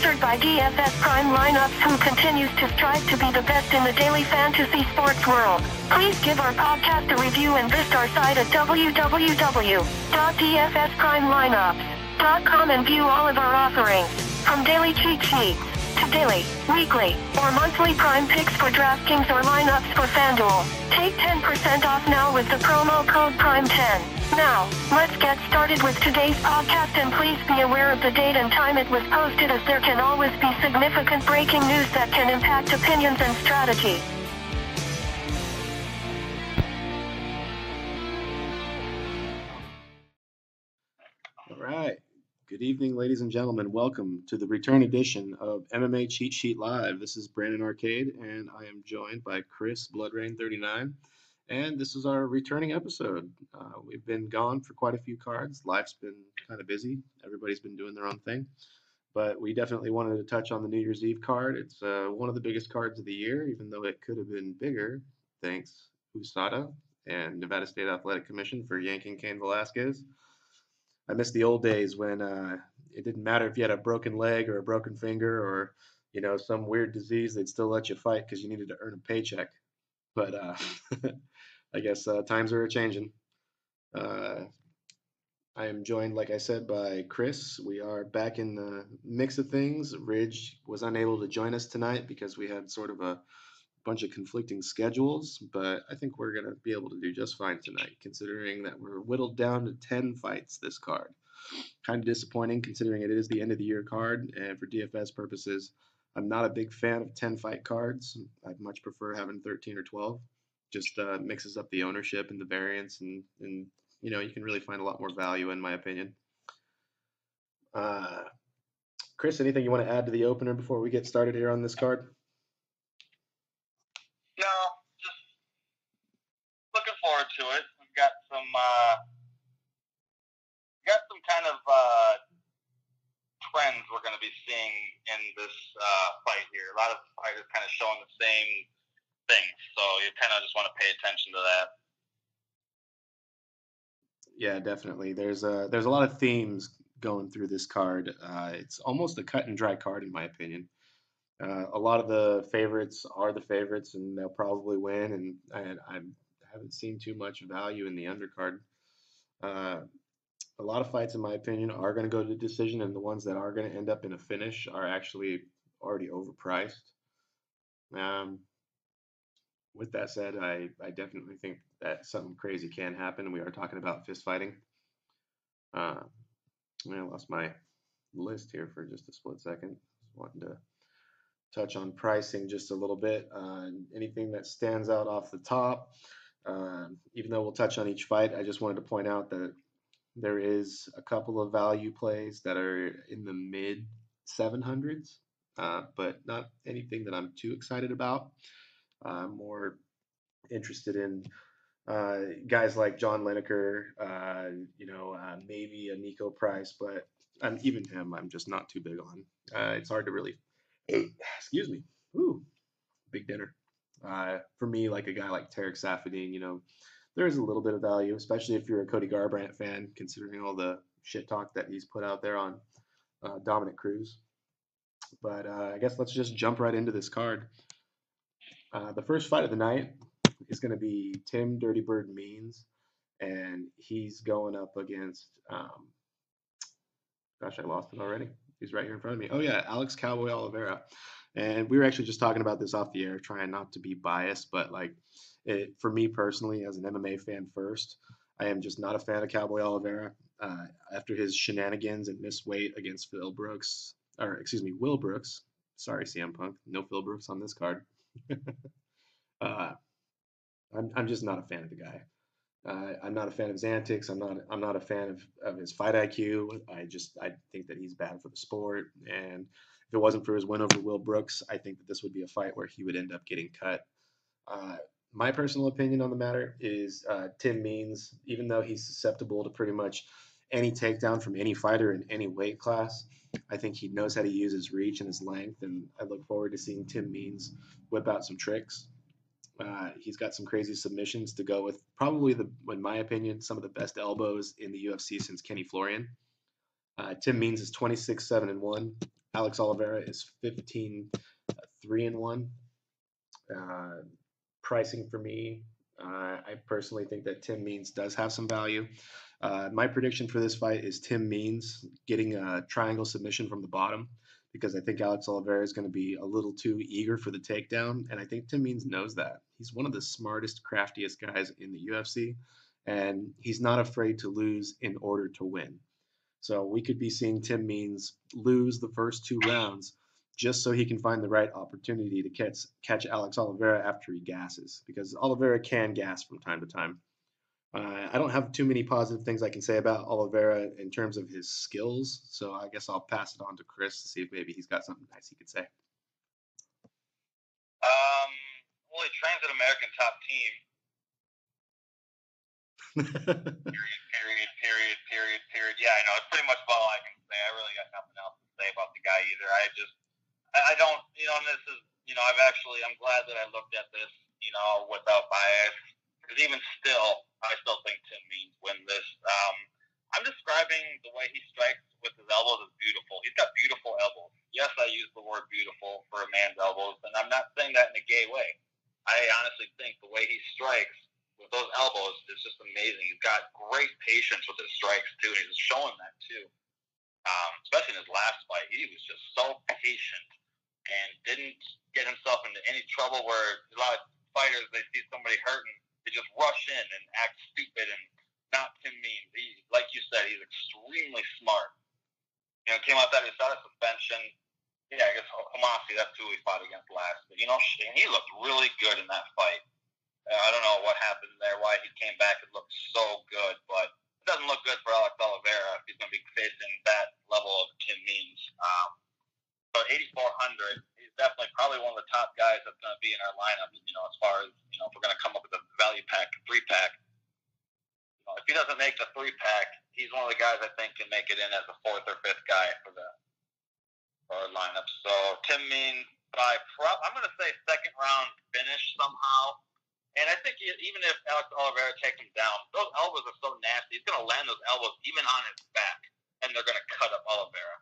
sponsored by DFS Prime Lineups, who continues to strive to be the best in the daily fantasy sports world. Please give our podcast a review and visit our site at www.dfsprimelineups.com and view all of our offerings, from daily cheat sheets to daily, weekly, or monthly prime picks for DraftKings or lineups for FanDuel. Take 10% off now with the promo code PRIME10. Now, let's get started with today's podcast and please be aware of the date and time it was posted as there can always be significant breaking news that can impact opinions and strategy. All right. Good evening, ladies and gentlemen. Welcome to the return edition of MMA Cheat Sheet Live. This is Brandon Arcade, and I am joined by Chris Bloodrain39. And this is our returning episode. Uh, we've been gone for quite a few cards. Life's been kind of busy. Everybody's been doing their own thing. But we definitely wanted to touch on the New Year's Eve card. It's uh, one of the biggest cards of the year, even though it could have been bigger. Thanks, USADA and Nevada State Athletic Commission for yanking Cain Velasquez. I miss the old days when uh, it didn't matter if you had a broken leg or a broken finger or you know some weird disease; they'd still let you fight because you needed to earn a paycheck. But uh, I guess uh, times are changing. Uh, I am joined, like I said, by Chris. We are back in the mix of things. Ridge was unable to join us tonight because we had sort of a bunch of conflicting schedules, but I think we're going to be able to do just fine tonight, considering that we're whittled down to 10 fights this card. Kind of disappointing considering it is the end of the year card, and for DFS purposes, I'm not a big fan of 10 fight cards. I'd much prefer having 13 or 12. Just uh, mixes up the ownership and the variance, and, and you know, you can really find a lot more value, in my opinion. Uh, Chris, anything you want to add to the opener before we get started here on this card? No, just looking forward to it. We've got some uh, got some kind of uh, trends we're going to be seeing in this uh, fight here. A lot of fighters kind of showing the same things, so you kind of just want to pay attention to that. Yeah, definitely. There's a there's a lot of themes going through this card. Uh, it's almost a cut and dry card, in my opinion. Uh, a lot of the favorites are the favorites, and they'll probably win. And, and I haven't seen too much value in the undercard. Uh, a lot of fights, in my opinion, are going to go to decision, and the ones that are going to end up in a finish are actually already overpriced. Um, with that said, I, I definitely think that something crazy can happen. We are talking about fist fighting. Uh, I lost my list here for just a split second. Wanting to touch on pricing just a little bit. Uh, anything that stands out off the top, uh, even though we'll touch on each fight, I just wanted to point out that there is a couple of value plays that are in the mid 700s, uh, but not anything that I'm too excited about. I'm more interested in uh, guys like John Lineker, uh, you know, uh, maybe a Niko Price, but um, even him, I'm just not too big on. Uh, it's hard to really excuse me, ooh, big dinner. Uh, for me, like a guy like Tarec Saffiedine, you know, there is a little bit of value, especially if you're a Cody Garbrandt fan, considering all the shit talk that he's put out there on uh, Dominick Cruz. But uh, I guess let's just jump right into this card. Uh, the first fight of the night is going to be Tim Dirty Bird Means, and he's going up against. Um, gosh, I lost it already. He's right here in front of me. Oh yeah, Alex Cowboy Oliveira. And we were actually just talking about this off the air, trying not to be biased, but like it, for me personally, as an MMA fan first, I am just not a fan of Cowboy Oliveira. Uh, after his shenanigans and missed weight against Phil Brooks, or excuse me, Will Brooks. Sorry, CM Punk. No Phil Brooks on this card. uh, I'm, I'm just not a fan of the guy. Uh, I'm not a fan of his antics. I'm not. I'm not a fan of, of his fight IQ. I just I think that he's bad for the sport. And if it wasn't for his win over Will Brooks, I think that this would be a fight where he would end up getting cut. Uh, my personal opinion on the matter is uh, Tim Means, even though he's susceptible to pretty much any takedown from any fighter in any weight class, I think he knows how to use his reach and his length. And I look forward to seeing Tim Means whip out some tricks. Uh, he's got some crazy submissions to go with probably the, in my opinion, some of the best elbows in the UFC since Kenny Florian. Uh, Tim Means is 26 7 and 1. Alex Oliveira is 15 uh, 3 and 1. Uh, pricing for me, uh, I personally think that Tim Means does have some value. Uh, my prediction for this fight is Tim Means getting a triangle submission from the bottom because I think Alex Oliveira is going to be a little too eager for the takedown. And I think Tim Means knows that. He's one of the smartest, craftiest guys in the UFC, and he's not afraid to lose in order to win. So we could be seeing Tim Means lose the first two rounds just so he can find the right opportunity to catch catch Alex Oliveira after he gasses because Oliveira can gas from time to time. Uh, I don't have too many positive things I can say about Oliveira in terms of his skills, so I guess I'll pass it on to Chris to see if maybe he's got something nice he could say. Um, well, he trains an American top team. period, period, period, period, period. Yeah, I know. It's pretty much all I can say. I really got nothing else to say about the guy either. I just, I, I don't, you know, and this is, you know, I've actually, I'm glad that I looked at this, you know, without bias. Because even still, I still think Tim Means win this. Um, I'm describing the way he strikes with his elbows as beautiful. He's got beautiful elbows. Yes, I use the word beautiful for a man's elbows, and I'm not saying that in a gay way. I honestly think the way he strikes with those elbows is just amazing. He's got great patience with his strikes too, and he's showing that too. Um, especially in his last fight, he was just so patient and didn't get himself into any trouble. Where a lot of fighters, they see somebody hurting, they just rush in and act stupid and not Tim Means. He, like you said, he's extremely smart. You know, came out that he got a suspension. Yeah, I guess Homasi, that's who he fought against last. But, you know, and he looked really good in that fight. Uh, I don't know what happened there, why he came back and looked so good, but it doesn't look good for Alex Oliveira if he's going to be facing that level of Tim Means. Um, but 8,400, he's definitely probably one of the top guys that's going to be in our lineup. You know, as far as you know, if we're going to come up with a value pack, three pack. You know, if he doesn't make the three pack, he's one of the guys I think can make it in as a fourth or fifth guy for the for our lineup. So Tim Means by prop, I'm going to say second round finish somehow. And I think even if Alex Oliveira takes him down, those elbows are so nasty. He's going to land those elbows even on his back, and they're going to cut up Oliveira.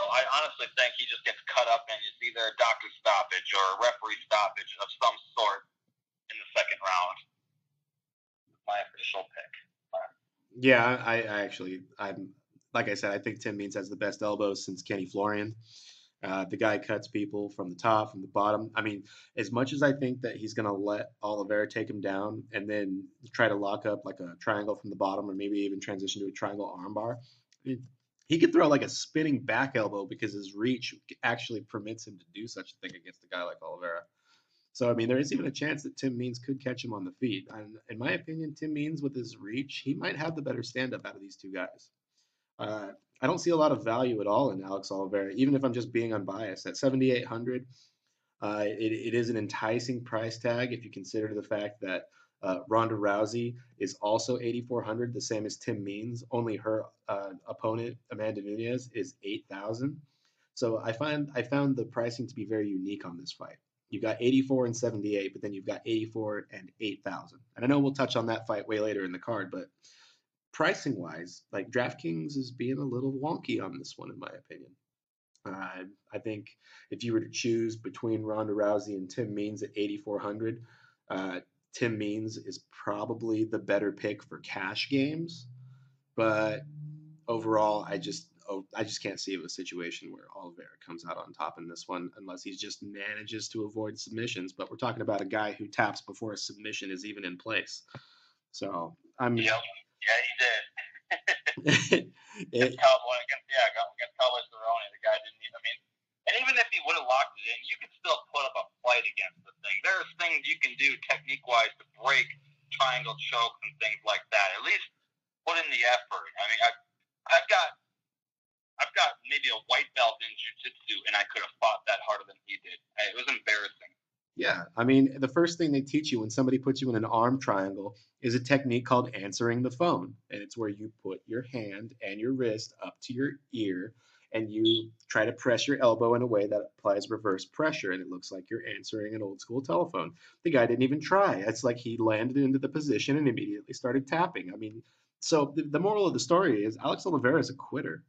I honestly think he just gets cut up, and it's either a doctor stoppage or a referee stoppage of some sort in the second round. My official pick. Yeah, I, I actually, I'm like I said, I think Tim Means has the best elbows since Kenny Florian. Uh, the guy cuts people from the top, from the bottom. I mean, as much as I think that he's going to let Oliveira take him down and then try to lock up like a triangle from the bottom or maybe even transition to a triangle armbar, he could throw like a spinning back elbow because his reach actually permits him to do such a thing against a guy like Oliveira. So, I mean, there is even a chance that Tim Means could catch him on the feet. And in my opinion, Tim Means, with his reach, he might have the better stand up out of these two guys. Uh, I don't see a lot of value at all in Alex Oliveira, even if I'm just being unbiased. At 7,800, uh, it, it is an enticing price tag if you consider the fact that uh, Ronda Rousey is also 8,400, the same as Tim Means. Only her uh, opponent, Amanda Nunes, is 8,000. So I find I found the pricing to be very unique on this fight. You've got 84 and 78, but then you've got 84 and 8,000. And I know we'll touch on that fight way later in the card, but pricing wise, like DraftKings is being a little wonky on this one, in my opinion. Uh, I think if you were to choose between Ronda Rousey and Tim Means at 8,400, uh, Tim Means is probably the better pick for cash games. But overall, I just oh, I just can't see a situation where Oliveira comes out on top in this one unless he just manages to avoid submissions. But we're talking about a guy who taps before a submission is even in place. So I'm. Yep. Yeah, he did. it, Cowboy against yeah, against Cowboy Cerrone, the guy didn't even. I mean, and even if he would have locked it in, you could still put up a fight against the thing. There's things you can do technique wise to break triangle chokes and things like that. At least put in the effort. I mean, I've, I've got I've got maybe a white belt in jiu-jitsu, and I could have fought that harder than he did. It was embarrassing. Yeah, I mean, the first thing they teach you when somebody puts you in an arm triangle is a technique called answering the phone. And it's where you put your hand and your wrist up to your ear and you try to press your elbow in a way that applies reverse pressure. And it looks like you're answering an old school telephone. The guy didn't even try. It's like he landed into the position and immediately started tapping. I mean, so the, the moral of the story is Alex Oliveira is a quitter.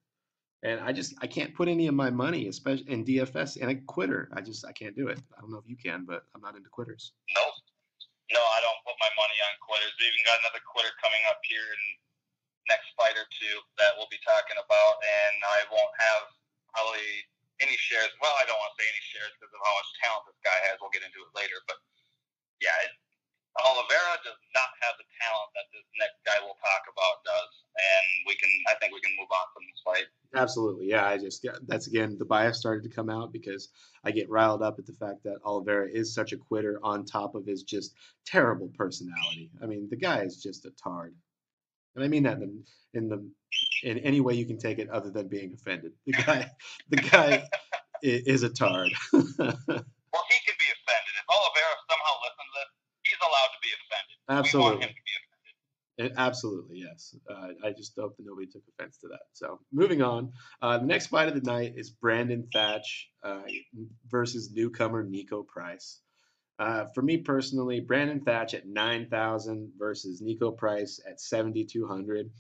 And I just I can't put any of my money, especially in DFS, in a quitter. I just I can't do it. I don't know if you can, but I'm not into quitters. Nope. No, I don't put my money on quitters. We even got another quitter coming up here in next fight or two that we'll be talking about, and I won't have probably any shares. Well, I don't want to say any shares because of how much talent this guy has. We'll get into it later, but yeah, it, Oliveira does not have the talent that this next guy we'll talk about does, and we can. I think we can move on from this fight. Absolutely, yeah. I just that's again the bias started to come out because I get riled up at the fact that Oliveira is such a quitter on top of his just terrible personality. I mean, the guy is just a tard, and I mean that in the, in the in any way you can take it other than being offended. The guy, the guy is a tard. well, he can be offended if Oliveira somehow listens to this. He's allowed to be offended. Absolutely. We want him to be offended. It, absolutely, yes. Uh, I just hope that nobody took offense to that. So, moving on. Uh, the next fight of the night is Brandon Thatch uh, versus newcomer Niko Price. Uh, for me personally, Brandon Thatch at 9,000 versus Niko Price at 7,200.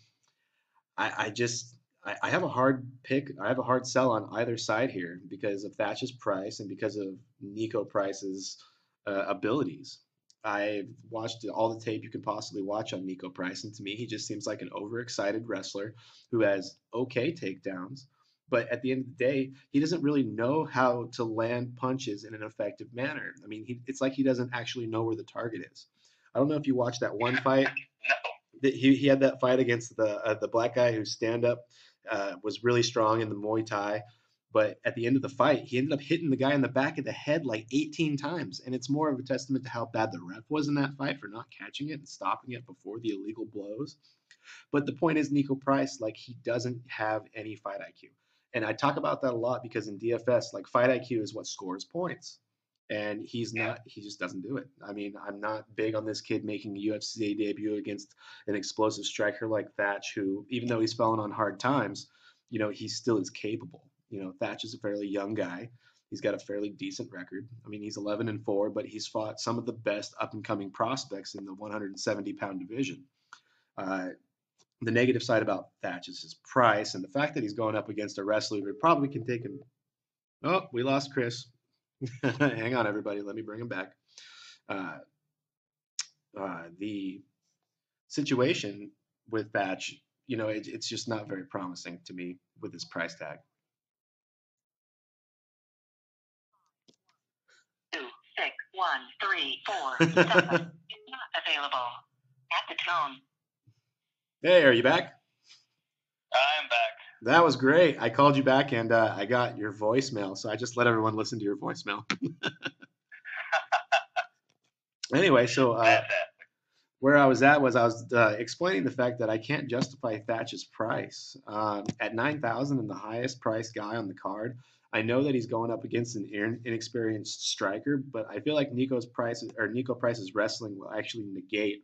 I, I just, I, have a hard pick. I have a hard sell on either side here because of Thatch's price and because of Niko Price's uh, abilities. I've watched all the tape you can possibly watch on Niko Price, and to me, he just seems like an overexcited wrestler who has okay takedowns. But at the end of the day, he doesn't really know how to land punches in an effective manner. I mean, he, it's like he doesn't actually know where the target is. I don't know if you watched that one fight. No. He, he had that fight against the uh, the black guy whose stand up uh, was really strong in the Muay Thai but at the end of the fight, he ended up hitting the guy in the back of the head like 18 times. And it's more of a testament to how bad the ref was in that fight for not catching it and stopping it before the illegal blows. But the point is, Niko Price, like, he doesn't have any fight IQ. And I talk about that a lot because in DFS, like, fight IQ is what scores points. And he's not, he just doesn't do it. I mean, I'm not big on this kid making a UFC debut against an explosive striker like Thatch, who, even though he's fallen on hard times, you know, he still is capable. You know, Thatch is a fairly young guy. He's got a fairly decent record. I mean, he's 11 and 4, but he's fought some of the best up and coming prospects in the 170 pound division. Uh, the negative side about Thatch is his price and the fact that he's going up against a wrestler who probably can take him. Oh, we lost Chris. Hang on, everybody. Let me bring him back. Uh, uh, the situation with Thatch, you know, it, it's just not very promising to me with his price tag. one, three, four, seven not available. At the tone. Hey, are you back? I'm back. That was great. I called you back and uh, I got your voicemail, so I just let everyone listen to your voicemail. anyway, so uh, where I was at was I was uh, explaining the fact that I can't justify Thatch's price um, at nine thousand and the highest priced guy on the card. I know that he's going up against an inexperienced striker, but I feel like Nico's price or Niko Price's wrestling will actually negate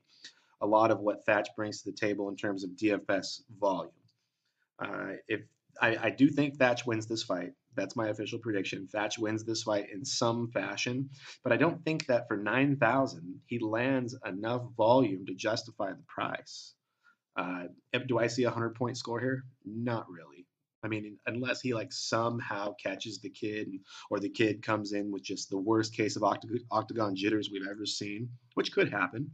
a lot of what Thatch brings to the table in terms of DFS volume. Uh, if I, I, do think Thatch wins this fight, that's my official prediction. Thatch wins this fight in some fashion, but I don't think that for nine thousand he lands enough volume to justify the price. Uh, do I see a hundred point score here? Not really. I mean, unless he like somehow catches the kid, or the kid comes in with just the worst case of octagon jitters we've ever seen, which could happen.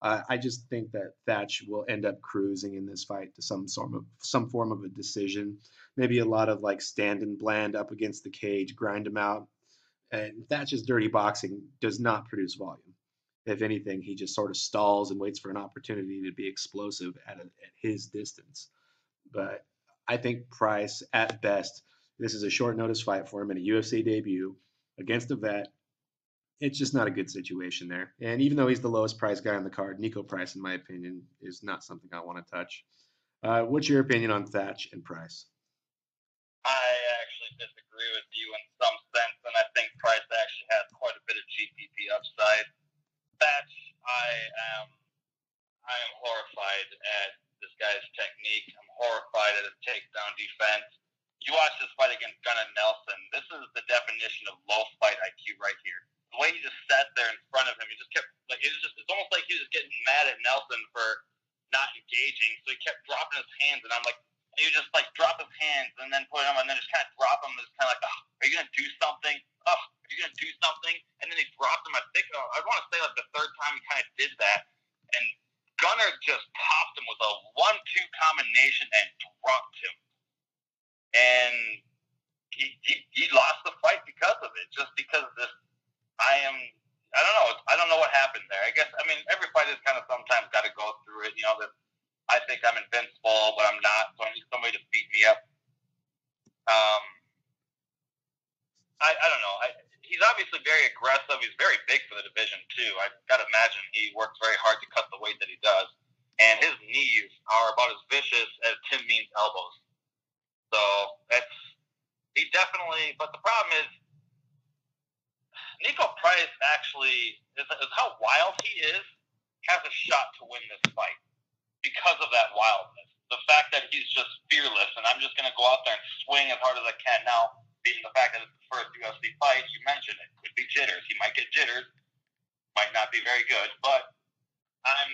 Uh, I just think that Thatch will end up cruising in this fight to some sort of some form of a decision. Maybe a lot of like stand and bland up against the cage, grind him out. And Thatch's dirty boxing does not produce volume. If anything, he just sort of stalls and waits for an opportunity to be explosive at, a, at his distance. But I think Price, at best, this is a short notice fight for him in a UFC debut against a vet. It's just not a good situation there. And even though he's the lowest price guy on the card, Niko Price, in my opinion, is not something I want to touch. Uh, what's your opinion on Thatch and Price? I actually disagree with you in some sense, and I think Price actually has quite a bit of GPP upside. Thatch, I am, I am horrified at this guy's technique. I'm horrified at his takedown defense. You watch this fight against Gunnar Nelson. This is the definition of low fight IQ right here. Way he just sat there in front of him, he just kept like it was just it's almost like he was getting mad at Nelson for not engaging. So he kept dropping his hands, and I'm like, and you just like drop his hands and then put him and then just kind of drop him. It's kind of like, oh, are you gonna do something? Oh, are you gonna do something? And then he dropped him. I think uh, I want to say like the third time he kind of did that, and Gunnar just popped him with a one-two combination and dropped him, and he, he he lost the fight because of it, just because of this. I am. I don't know. I don't know what happened there. I guess. I mean, every fight has kind of sometimes got to go through it. You know that I think I'm invincible, but I'm not, so I need somebody to beat me up. Um, I, I don't know. I, he's obviously very aggressive. He's very big for the division too. I got to imagine he works very hard to cut the weight that he does, and his knees are about as vicious as Tim Mean's elbows. So that's he definitely. But the problem is, Niko Price actually is, is how wild he is has a shot to win this fight because of that wildness. The fact that he's just fearless, and I'm just going to go out there and swing as hard as I can. Now, being the fact that it's the first UFC fight, you mentioned it could be jitters. He might get jitters, might not be very good, but I'm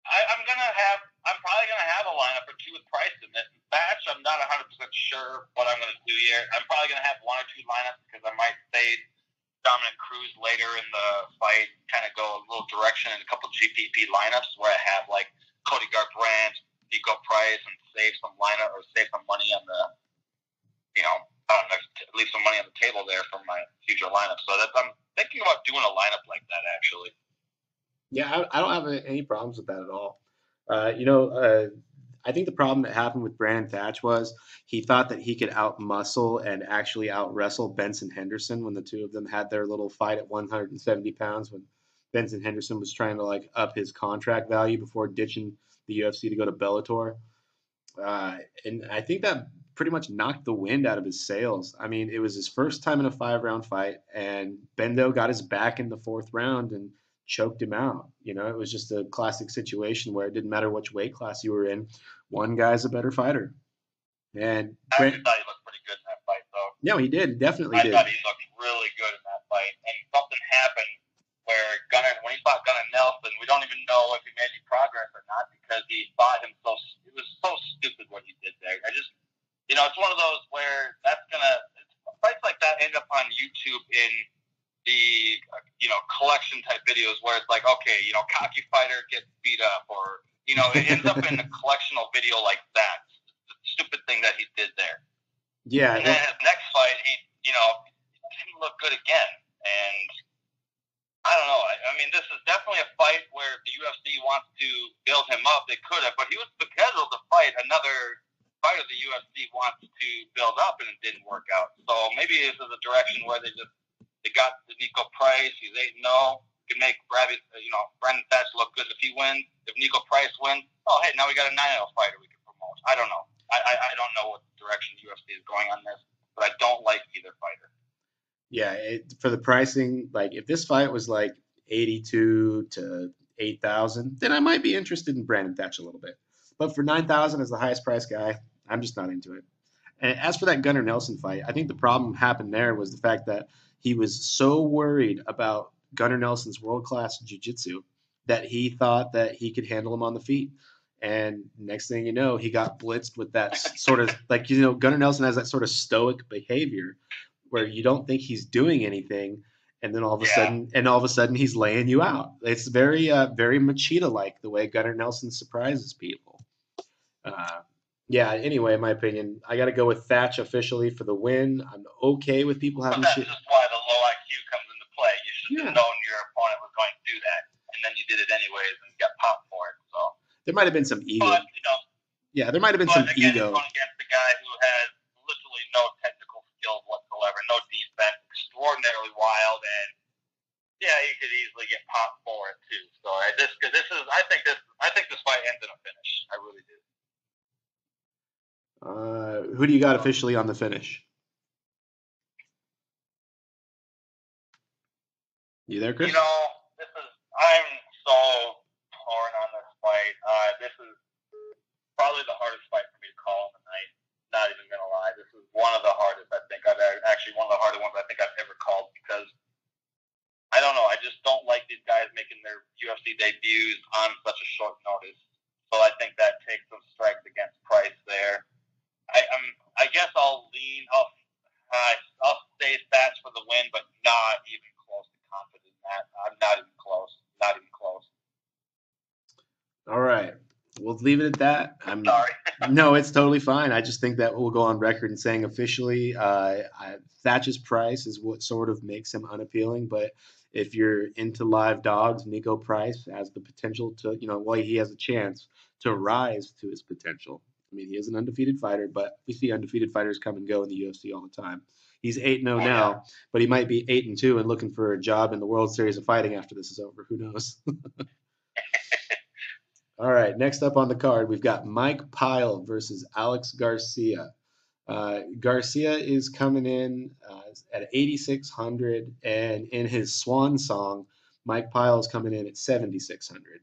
I, I'm gonna have I'm probably gonna have a lineup or two with Price in it. Thatch, I'm not 100 percent sure what I'm gonna do here. I'm probably gonna have one or two lineups because I might say Dominick Cruz later in the fight, kind of go a little direction in a couple GPP lineups where I have like Cody Garbrandt, Niko Price, and save some lineup or save some money on the, you know, I don't know, leave some money on the table there for my future lineup. So that I'm thinking about doing a lineup like that actually. Yeah, I, I don't have any problems with that at all. Uh, you know, uh, I think the problem that happened with Brandon Thatch was he thought that he could out muscle and actually out wrestle Benson Henderson when the two of them had their little fight at 170 pounds when Benson Henderson was trying to like up his contract value before ditching the UFC to go to Bellator. Uh, and I think that pretty much knocked the wind out of his sails. I mean, it was his first time in a five round fight, and Bendo got his back in the fourth round and choked him out. You know, it was just a classic situation where it didn't matter which weight class you were in, one guy's a better fighter. And I thought he looked pretty good in that fight, though. No, he did, definitely I did. thought he looked really good in that fight, and something happened where Gunnar, when he fought Gunnar Nelson, we don't even know if he made any progress or not because he fought him so. It was so stupid what he did there. I just, you know, it's one of those where that's gonna fights like that end up on YouTube in the you know collection type videos where it's like, okay, you know, cocky fighter gets beat up, or you know, it ends up in a collectional video like that. The stupid thing that he did there. Yeah. And then his next fight, he, you know, didn't look good again, and I don't know. I, I mean, this is definitely a fight where if the UFC wants to build him up, they could have. But he was scheduled to fight another fighter the UFC wants to build up, and it didn't work out. So maybe this is a direction where they just they got the Niko Price. He's eight and zero. Can make Bradley, you know, Brandon Thatch look good if he wins. Wins, oh hey, now we got a nine zero fighter we can promote. I don't know. I, I I don't know what direction UFC is going on this, but I don't like either fighter. Yeah, it, for the pricing, like if this fight was like 82 to 8,000, then I might be interested in Brandon Thatch a little bit. But for 9,000 as the highest price guy, I'm just not into it. And as for that Gunnar Nelson fight, I think the problem happened there was the fact that he was so worried about Gunnar Nelson's world class jiu-jitsu that he thought that he could handle him on the feet. And next thing you know, he got blitzed with that sort of like you know Gunnar Nelson has that sort of stoic behavior where you don't think he's doing anything, and then all of a Yeah. sudden, and all of a sudden he's laying you out. It's very, uh, very Machida like the way Gunnar Nelson surprises people. Uh, yeah. Anyway, in my opinion, I got to go with Thatch officially for the win. I'm okay with people But having that's shit. just why the low IQ comes into play. You should Yeah. have known your opponent was going to do that, and then you did it anyways and got popped for it. So, There might have been some ego. but you know, Yeah, there might have been but some again, ego. going against a guy who has literally no technical skills whatsoever, no defense, extraordinarily wild, and yeah, he could easily get popped for it too. So I this this is I think this I think this fight ends in a finish. I really do. Uh, who do you got officially on the finish? You there, Chris? You know, this is I'm so torn on this fight. Uh, this is probably the hardest fight for me to call in the night. Not even gonna lie, this is one of the hardest I think I've ever, actually one of the harder ones I think I've ever called because I don't know. I just don't like these guys making their UFC debuts on such a short notice. So I think that takes some strikes against Price there. Leave it at that. I'm Sorry. no, it's totally fine. I just think that we'll go on record and saying officially, uh, I, Thatch's price is what sort of makes him unappealing. But if you're into live dogs, Niko Price has the potential to, you know, well, he has a chance to rise to his potential. I mean, he is an undefeated fighter, but we see undefeated fighters come and go in the UFC all the time. He's 8 0 Oh, now, but he might be 8 and 2 and looking for a job in the World Series of Fighting after this is over. Who knows? all right, next up on the card, we've got Mike Pyle versus Alex Garcia. Uh, Garcia is coming in uh, at 8,600, and in his swan song, Mike Pyle is coming in at 7,600.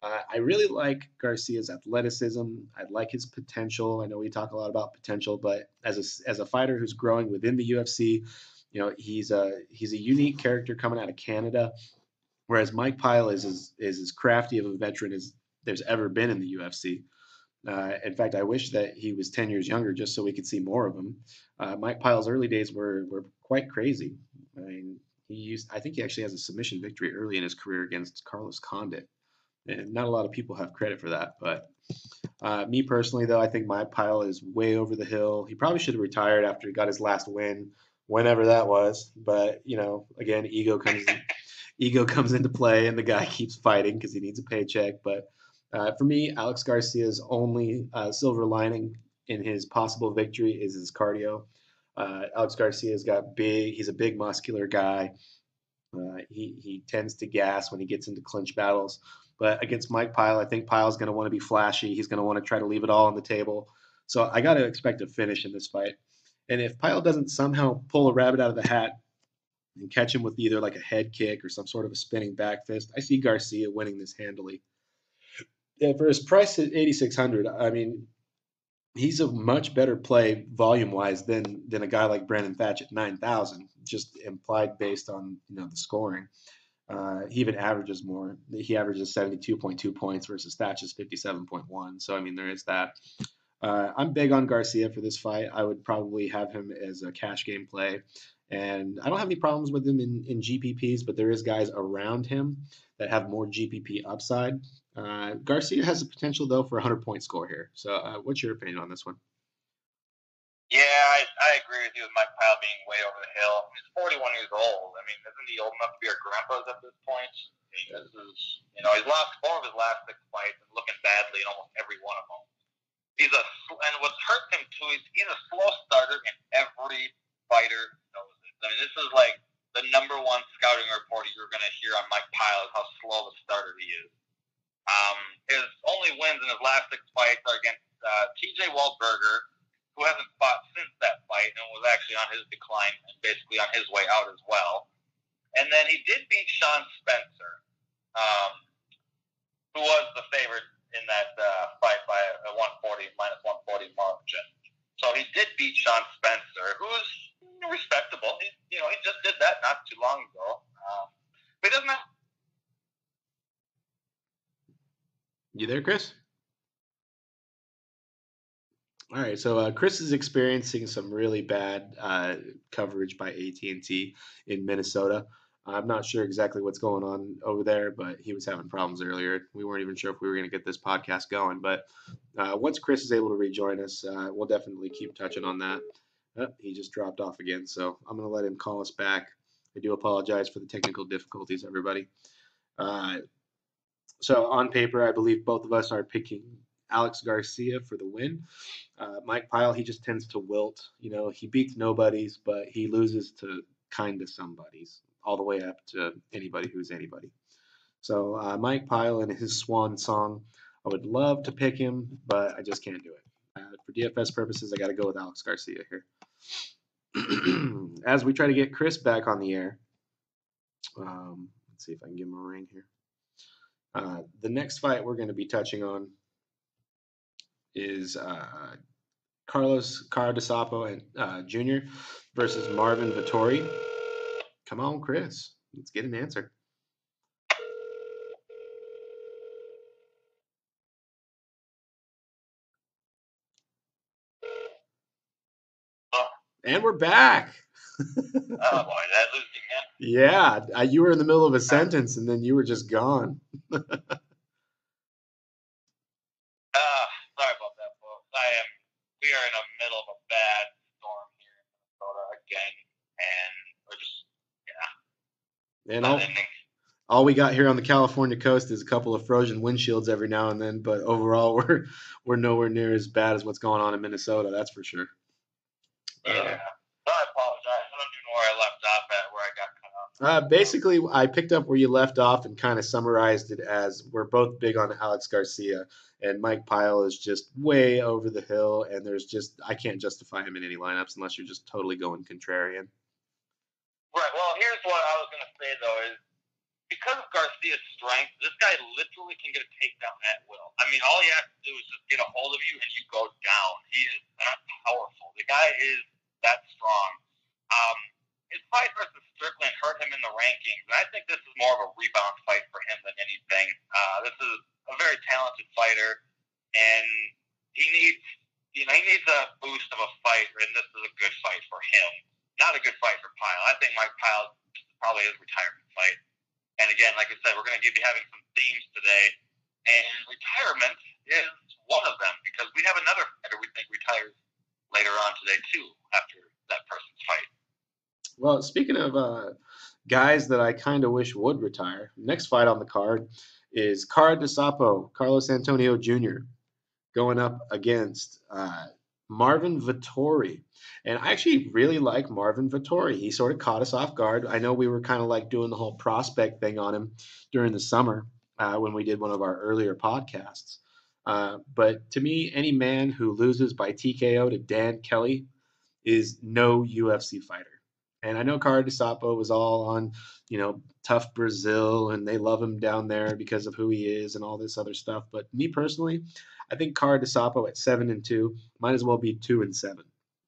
Uh, I really like Garcia's athleticism. I like his potential. I know we talk a lot about potential, but as a, as a fighter who's growing within the UFC, you know he's a he's a unique character coming out of Canada, whereas Mike Pyle is is, is as crafty of a veteran as there's ever been in the UFC. Uh, in fact, I wish that he was 10 years younger just so we could see more of him. Uh, Mike Pyle's early days were were quite crazy. I mean, he used I think he actually has a submission victory early in his career against Carlos Condit and not a lot of people have credit for that. But uh, me personally, though, I think Mike Pyle is way over the hill. He probably should have retired after he got his last win, whenever that was. But you know, again, ego comes ego comes into play, and the guy keeps fighting because he needs a paycheck. But uh, for me, Alex Garcia's only uh, silver lining in his possible victory is his cardio. Uh, Alex Garcia's got big. He's a big, muscular guy. Uh, he he tends to gas when he gets into clinch battles. But against Mike Pyle, I think Pyle's going to want to be flashy. He's going to want to try to leave it all on the table. So I got to expect a finish in this fight. And if Pyle doesn't somehow pull a rabbit out of the hat and catch him with either like a head kick or some sort of a spinning back fist, I see Garcia winning this handily. For his price at 8600, I mean, he's a much better play volume wise than than a guy like Brandon Thatch at 9000, just implied based on, you know, the scoring. Uh, he even averages more. He averages 72.2 points versus Thatch's 57.1. So, I mean, there is that. Uh, I'm big on Garcia for this fight. I would probably have him as a cash game play. And I don't have any problems with him in, in GPPs, but there is guys around him that have more GPP upside. Uh, Garcia has the potential, though, for a 100 point score here. So, uh, what's your opinion on this one? Yeah, I, I agree with you with Mike Pyle being way over the hill. He's 41 years old. I mean, isn't he old enough to be our grandpas at this point? This is, you know, he's lost four of his last six fights and looking badly in almost every one of them. He's a, and what's hurt him too is he's a slow starter, and every fighter knows it. I mean, this is like the number one scouting report you're going to hear on Mike Pyle is how slow of a starter he is. Um, his only wins in his last six fights are against uh, T.J. Waldburger, who hasn't fought since that fight and was actually on his decline and basically on his way out as well. And then he did beat Sean Spencer, um, who was the favorite in that uh, fight by a 140 minus 140 margin. So he did beat Sean Spencer, who's respectable. He, you know, he just did that not too long ago. Um, but he doesn't have You there, Chris? All right, so uh, Chris is experiencing some really bad uh, coverage by AT&T in Minnesota. I'm not sure exactly what's going on over there, but he was having problems earlier. We weren't even sure if we were going to get this podcast going. But uh, once Chris is able to rejoin us, uh, we'll definitely keep touching on that. Oh, he just dropped off again, so I'm going to let him call us back. I do apologize for the technical difficulties, everybody. So on paper, I believe both of us are picking Alex Garcia for the win. Uh, Mike Pyle, he just tends to wilt. You know, he beats nobodies, but he loses to kind of somebodies, all the way up to anybody who's anybody. So uh, Mike Pyle and his swan song, I would love to pick him, but I just can't do it. Uh, for DFS purposes, I got to go with Alex Garcia here. As we try to get Chris back on the air, um, let's see if I can give him a ring here. Uh, the next fight we're going to be touching on is uh, Carlos Cara DeSapo and uh, Jr. versus Marvin Vettori. Come on, Chris. Let's get an answer. Oh. And we're back. Oh boy, I lose again? Yeah, uh, you were in the middle of a sentence and then you were just gone. Uh, sorry about that, folks. I am. we are in the middle of a bad storm here in Minnesota again, and we're just yeah. And all, all we got here on the California coast is a couple of frozen windshields every now and then, but overall we're we're nowhere near as bad as what's going on in Minnesota. That's for sure. Uh, Yeah. So I apologize. I don't even know where I left off at, where I got cut off. Uh, basically, I picked up where you left off and kind of summarized it as we're both big on Alex Garcia, and Mike Pyle is just way over the hill, and there's just I can't justify him in any lineups unless you're just totally going contrarian. Right. Well, here's what I was going to say though is because of Garcia's strength, this guy literally can get a takedown at will. I mean, all he has to do is just get a hold of you and you go down. He is that powerful. The guy is that strong. Um, his fight versus Strickland hurt him in the rankings, and I think this is more of a rebound fight for him than anything. Uh, this is a very talented fighter, and he needs, you know, he needs a boost of a fight, and this is a good fight for him. Not a good fight for Pyle. I think Mike Pyle probably his retirement fight. And again, like I said, we're going to be having some themes today, and retirement is one of them because we have another fighter we think retires later on today too after that person's fight. Well, speaking of uh, guys that I kind of wish would retire, next fight on the card is Cara DeSapo, Carlos Antonio Jr., going up against uh, Marvin Vettori. And I actually really like Marvin Vettori. He sort of caught us off guard. I know we were kind of like doing the whole prospect thing on him during the summer uh, when we did one of our earlier podcasts. Uh, but to me, any man who loses by TKO to Dan Kelly is no UFC fighter. And I know Cara DeSapo was all on, you know, TUF Brazil and they love him down there because of who he is and all this other stuff. But me personally, I think Cara DeSapo at seven and two might as well be two and seven.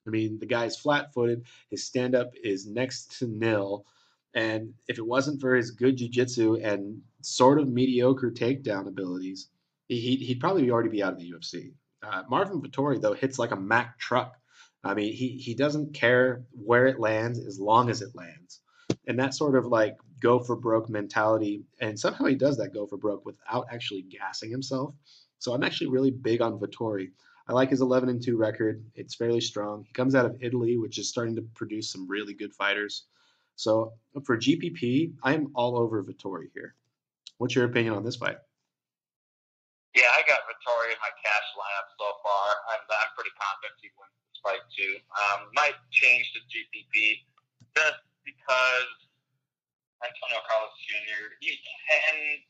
I mean, the guy's flat footed, his stand up is next to nil. And if it wasn't for his good jiu-jitsu and sort of mediocre takedown abilities, he, he'd probably already be out of the UFC. Uh, Marvin Vettori, though, hits like a Mack truck. I mean, he he doesn't care where it lands as long as it lands, and that sort of like go for broke mentality. And somehow he does that go for broke without actually gassing himself. So I'm actually really big on Vettori. I like his 11 and 2 record. It's fairly strong. He comes out of Italy, which is starting to produce some really good fighters. So for GPP, I'm all over Vettori here. What's your opinion on this fight? Yeah, I got Vettori in my cash lineup so far. I'm, I'm pretty confident he wins fight too. Um, might change to GPP just because Antonio Carlos Jr. He can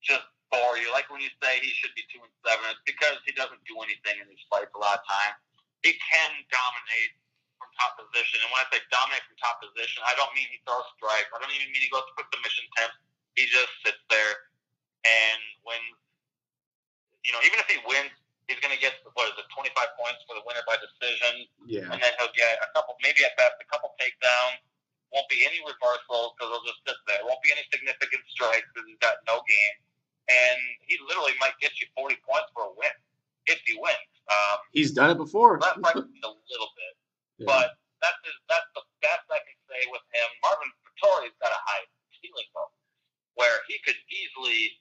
just bore you. Like when you say he should be two and seven, it's because he doesn't do anything in these fights a lot of time. He can dominate from top position, and when I say dominate from top position, I don't mean he throws strikes. I don't even mean he goes to quick submission attempts. He just sits there and wins you know, even if he wins, he's going to get what is it, 25 points for the winner by decision, Yeah. and then he'll get a couple, maybe at best, a couple takedowns. Won't be any reversals because he'll just sit there. Won't be any significant strikes because he's got no game, and he literally might get you 40 points for a win if he wins. Um, He's done it before. that might be a little bit, Yeah. but that's his, that's the best I can say with him. Marvin Vettori's got a high ceiling though, where he could easily.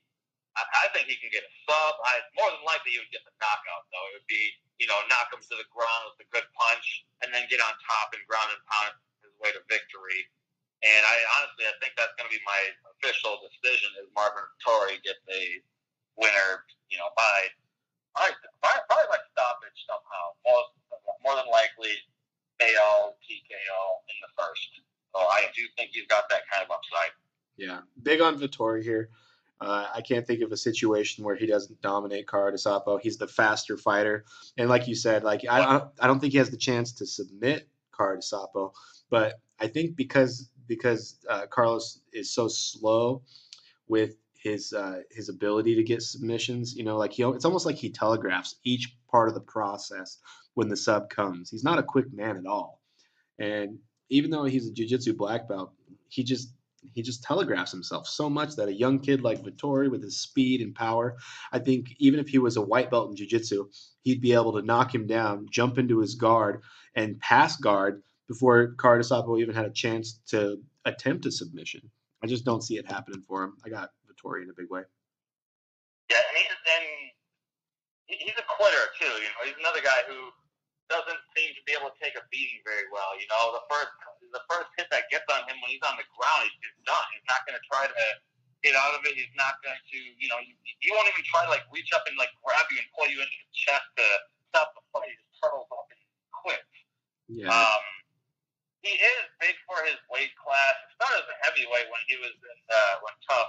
I, think he can get a sub. I more than likely he would get the knockout though. It would be you know knock him to the ground with a good punch, and then get on top and ground and pound his way to victory. And I honestly I think that's going to be my official decision is Marvin Vettori gets a winner you know by probably, probably by stoppage somehow. Most more than likely KO, TKO in the first. So I do think he's got that kind of upside. Yeah, big on Vettori here. Uh, I can't think of a situation where he doesn't dominate Cara DeSapo. He's the faster fighter, and like you said, like I, I don't- think he has the chance to submit Cara DeSapo, but I think because because uh, Carlos is so slow with his uh, his ability to get submissions, you know, like he it's almost like he telegraphs each part of the process when the sub comes. He's not a quick man at all, and even though he's a jiu-jitsu black belt, he just he just telegraphs himself so much that a young kid like Vettori with his speed and power, I think even if he was a white belt in jiu-jitsu, he'd be able to knock him down, jump into his guard, and pass guard before Cara DeSapo even had a chance to attempt a submission. I just don't see it happening for him. I got Vettori in a big way. Yeah, and he's and he's a quitter too. You know, he's another guy who doesn't seem to be able to take a beating very well. You know, the first the first hit that gets on him when he's on the ground, he's just done. He's not going to try to get out of it. He's not going to, you know, he, he won't even try to like reach up and like grab you and pull you into the chest to stop the fight. He just turtles up and quits. Yeah. Um, he is big for his weight class. He started as a heavyweight when he was in uh, when TUF,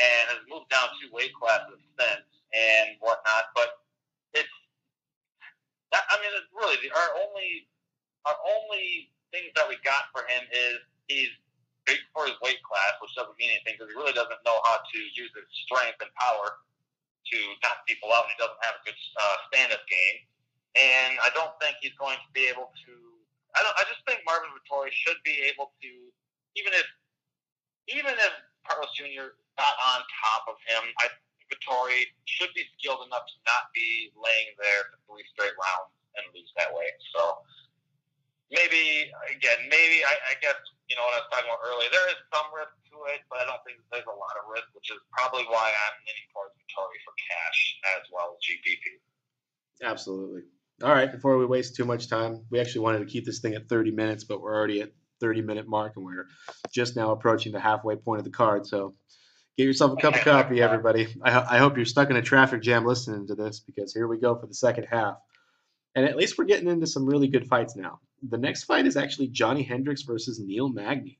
and has moved down two weight classes since and whatnot. But it's, that, I mean, it's really the, our only our only things that we got for him is he's big for his weight class, which doesn't mean anything because he really doesn't know how to use his strength and power to knock people out, and he doesn't have a good uh, stand-up game. And I don't think he's going to be able to. I don't. I just think Marvin Vettori should be able to, even if, even if Carlos Jr. not on top of him, I Vettori should be skilled enough to not be laying there for three straight rounds and lose that way. So maybe again, maybe I, I guess you know what I was talking about earlier. There is some risk to it, but I don't think there's a lot of risk, which is probably why I'm leaning towards Vettori for cash as well as GPP. Absolutely. All right. Before we waste too much time, we actually wanted to keep this thing at 30 minutes, but we're already at 30 minute mark, and we're just now approaching the halfway point of the card. So get yourself a cup of coffee, everybody. I, I hope you're stuck in a traffic jam listening to this because here we go for the second half. And at least we're getting into some really good fights now. The next fight is actually Johnny Hendricks versus Neil Magny.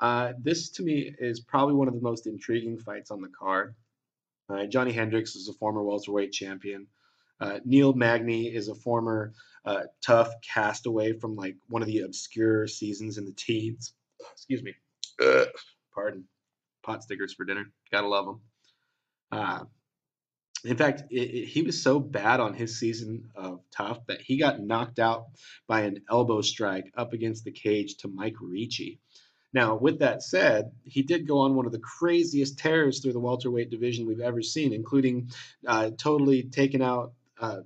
Uh, this to me is probably one of the most intriguing fights on the card. Uh, Johnny Hendricks is a former welterweight champion. Uh, Neil Magny is a former uh, TUF castaway from like one of the obscure seasons in the teens. Excuse me. Ugh. Pardon. Pot stickers for dinner. Gotta love them. In fact, it, it, he was so bad on his season of TUF that he got knocked out by an elbow strike up against the cage to Mike Ricci. Now, with that said, he did go on one of the craziest tears through the welterweight division we've ever seen, including uh, totally taking out uh,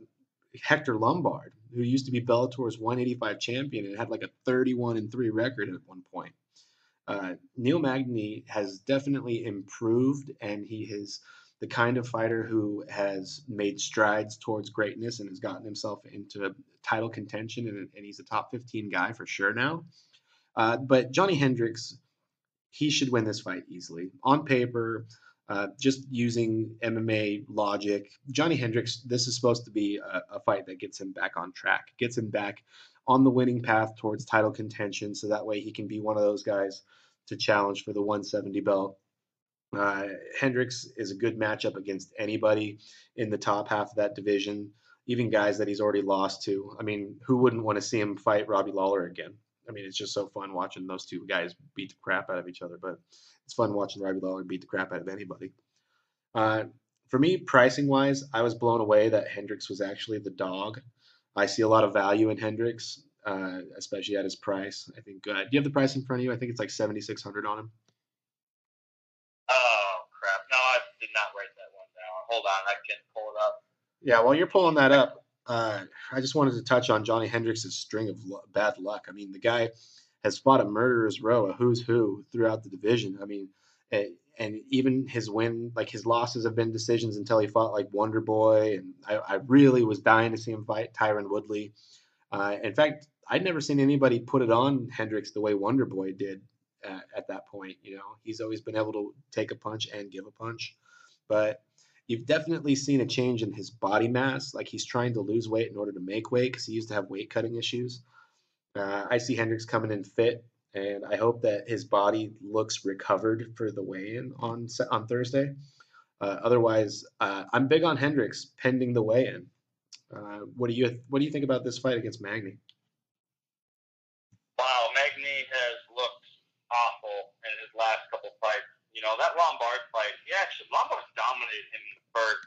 Hector Lombard, who used to be Bellator's 185 champion and had like a 31 and 3 record at one point. Uh, Neil Magny has definitely improved, and he is the kind of fighter who has made strides towards greatness and has gotten himself into title contention, and, and he's a top 15 guy for sure now. Uh, but Johnny Hendricks, he should win this fight easily. On paper, uh, just using MMA logic, Johnny Hendricks, this is supposed to be a, a, fight that gets him back on track, gets him back on the winning path towards title contention, so that way he can be one of those guys to challenge for the 170 belt. Uh, Hendricks is a good matchup against anybody in the top half of that division, even guys that he's already lost to. I mean, who wouldn't want to see him fight Robbie Lawler again? I mean, it's just so fun watching those two guys beat the crap out of each other. But it's fun watching Robbie Lawler beat the crap out of anybody. Uh, for me, pricing wise, I was blown away that Hendricks was actually the dog. I see a lot of value in Hendricks, uh, especially at his price. I think. Uh, do you have the price in front of you? I think it's like seventy six hundred on him. Oh crap! No, I did not write that one down. Hold on, I can pull it up. Yeah, while you're pulling that up, uh, I just wanted to touch on Johnny Hendricks' string of bad luck. I mean, the guy has fought a murderer's row, a who's who throughout the division. I mean, and, and even his win, like his losses have been decisions until he fought like Wonder Boy. And I, I really was dying to see him fight Tyron Woodley. Uh, in fact, I'd never seen anybody put it on Hendricks the way Wonder Boy did uh, at that point. You know, he's always been able to take a punch and give a punch. But you've definitely seen a change in his body mass. Like he's trying to lose weight in order to make weight because he used to have weight cutting issues. Uh, I see Hendricks coming in fit, and I hope that his body looks recovered for the weigh-in on on Thursday. Uh, otherwise, uh, I'm big on Hendricks pending the weigh-in. Uh, what do you What do you think about this fight against Magny? Wow, Magny has looked awful in his last couple fights. You know that Lombard fight. He actually Lombard dominated him first,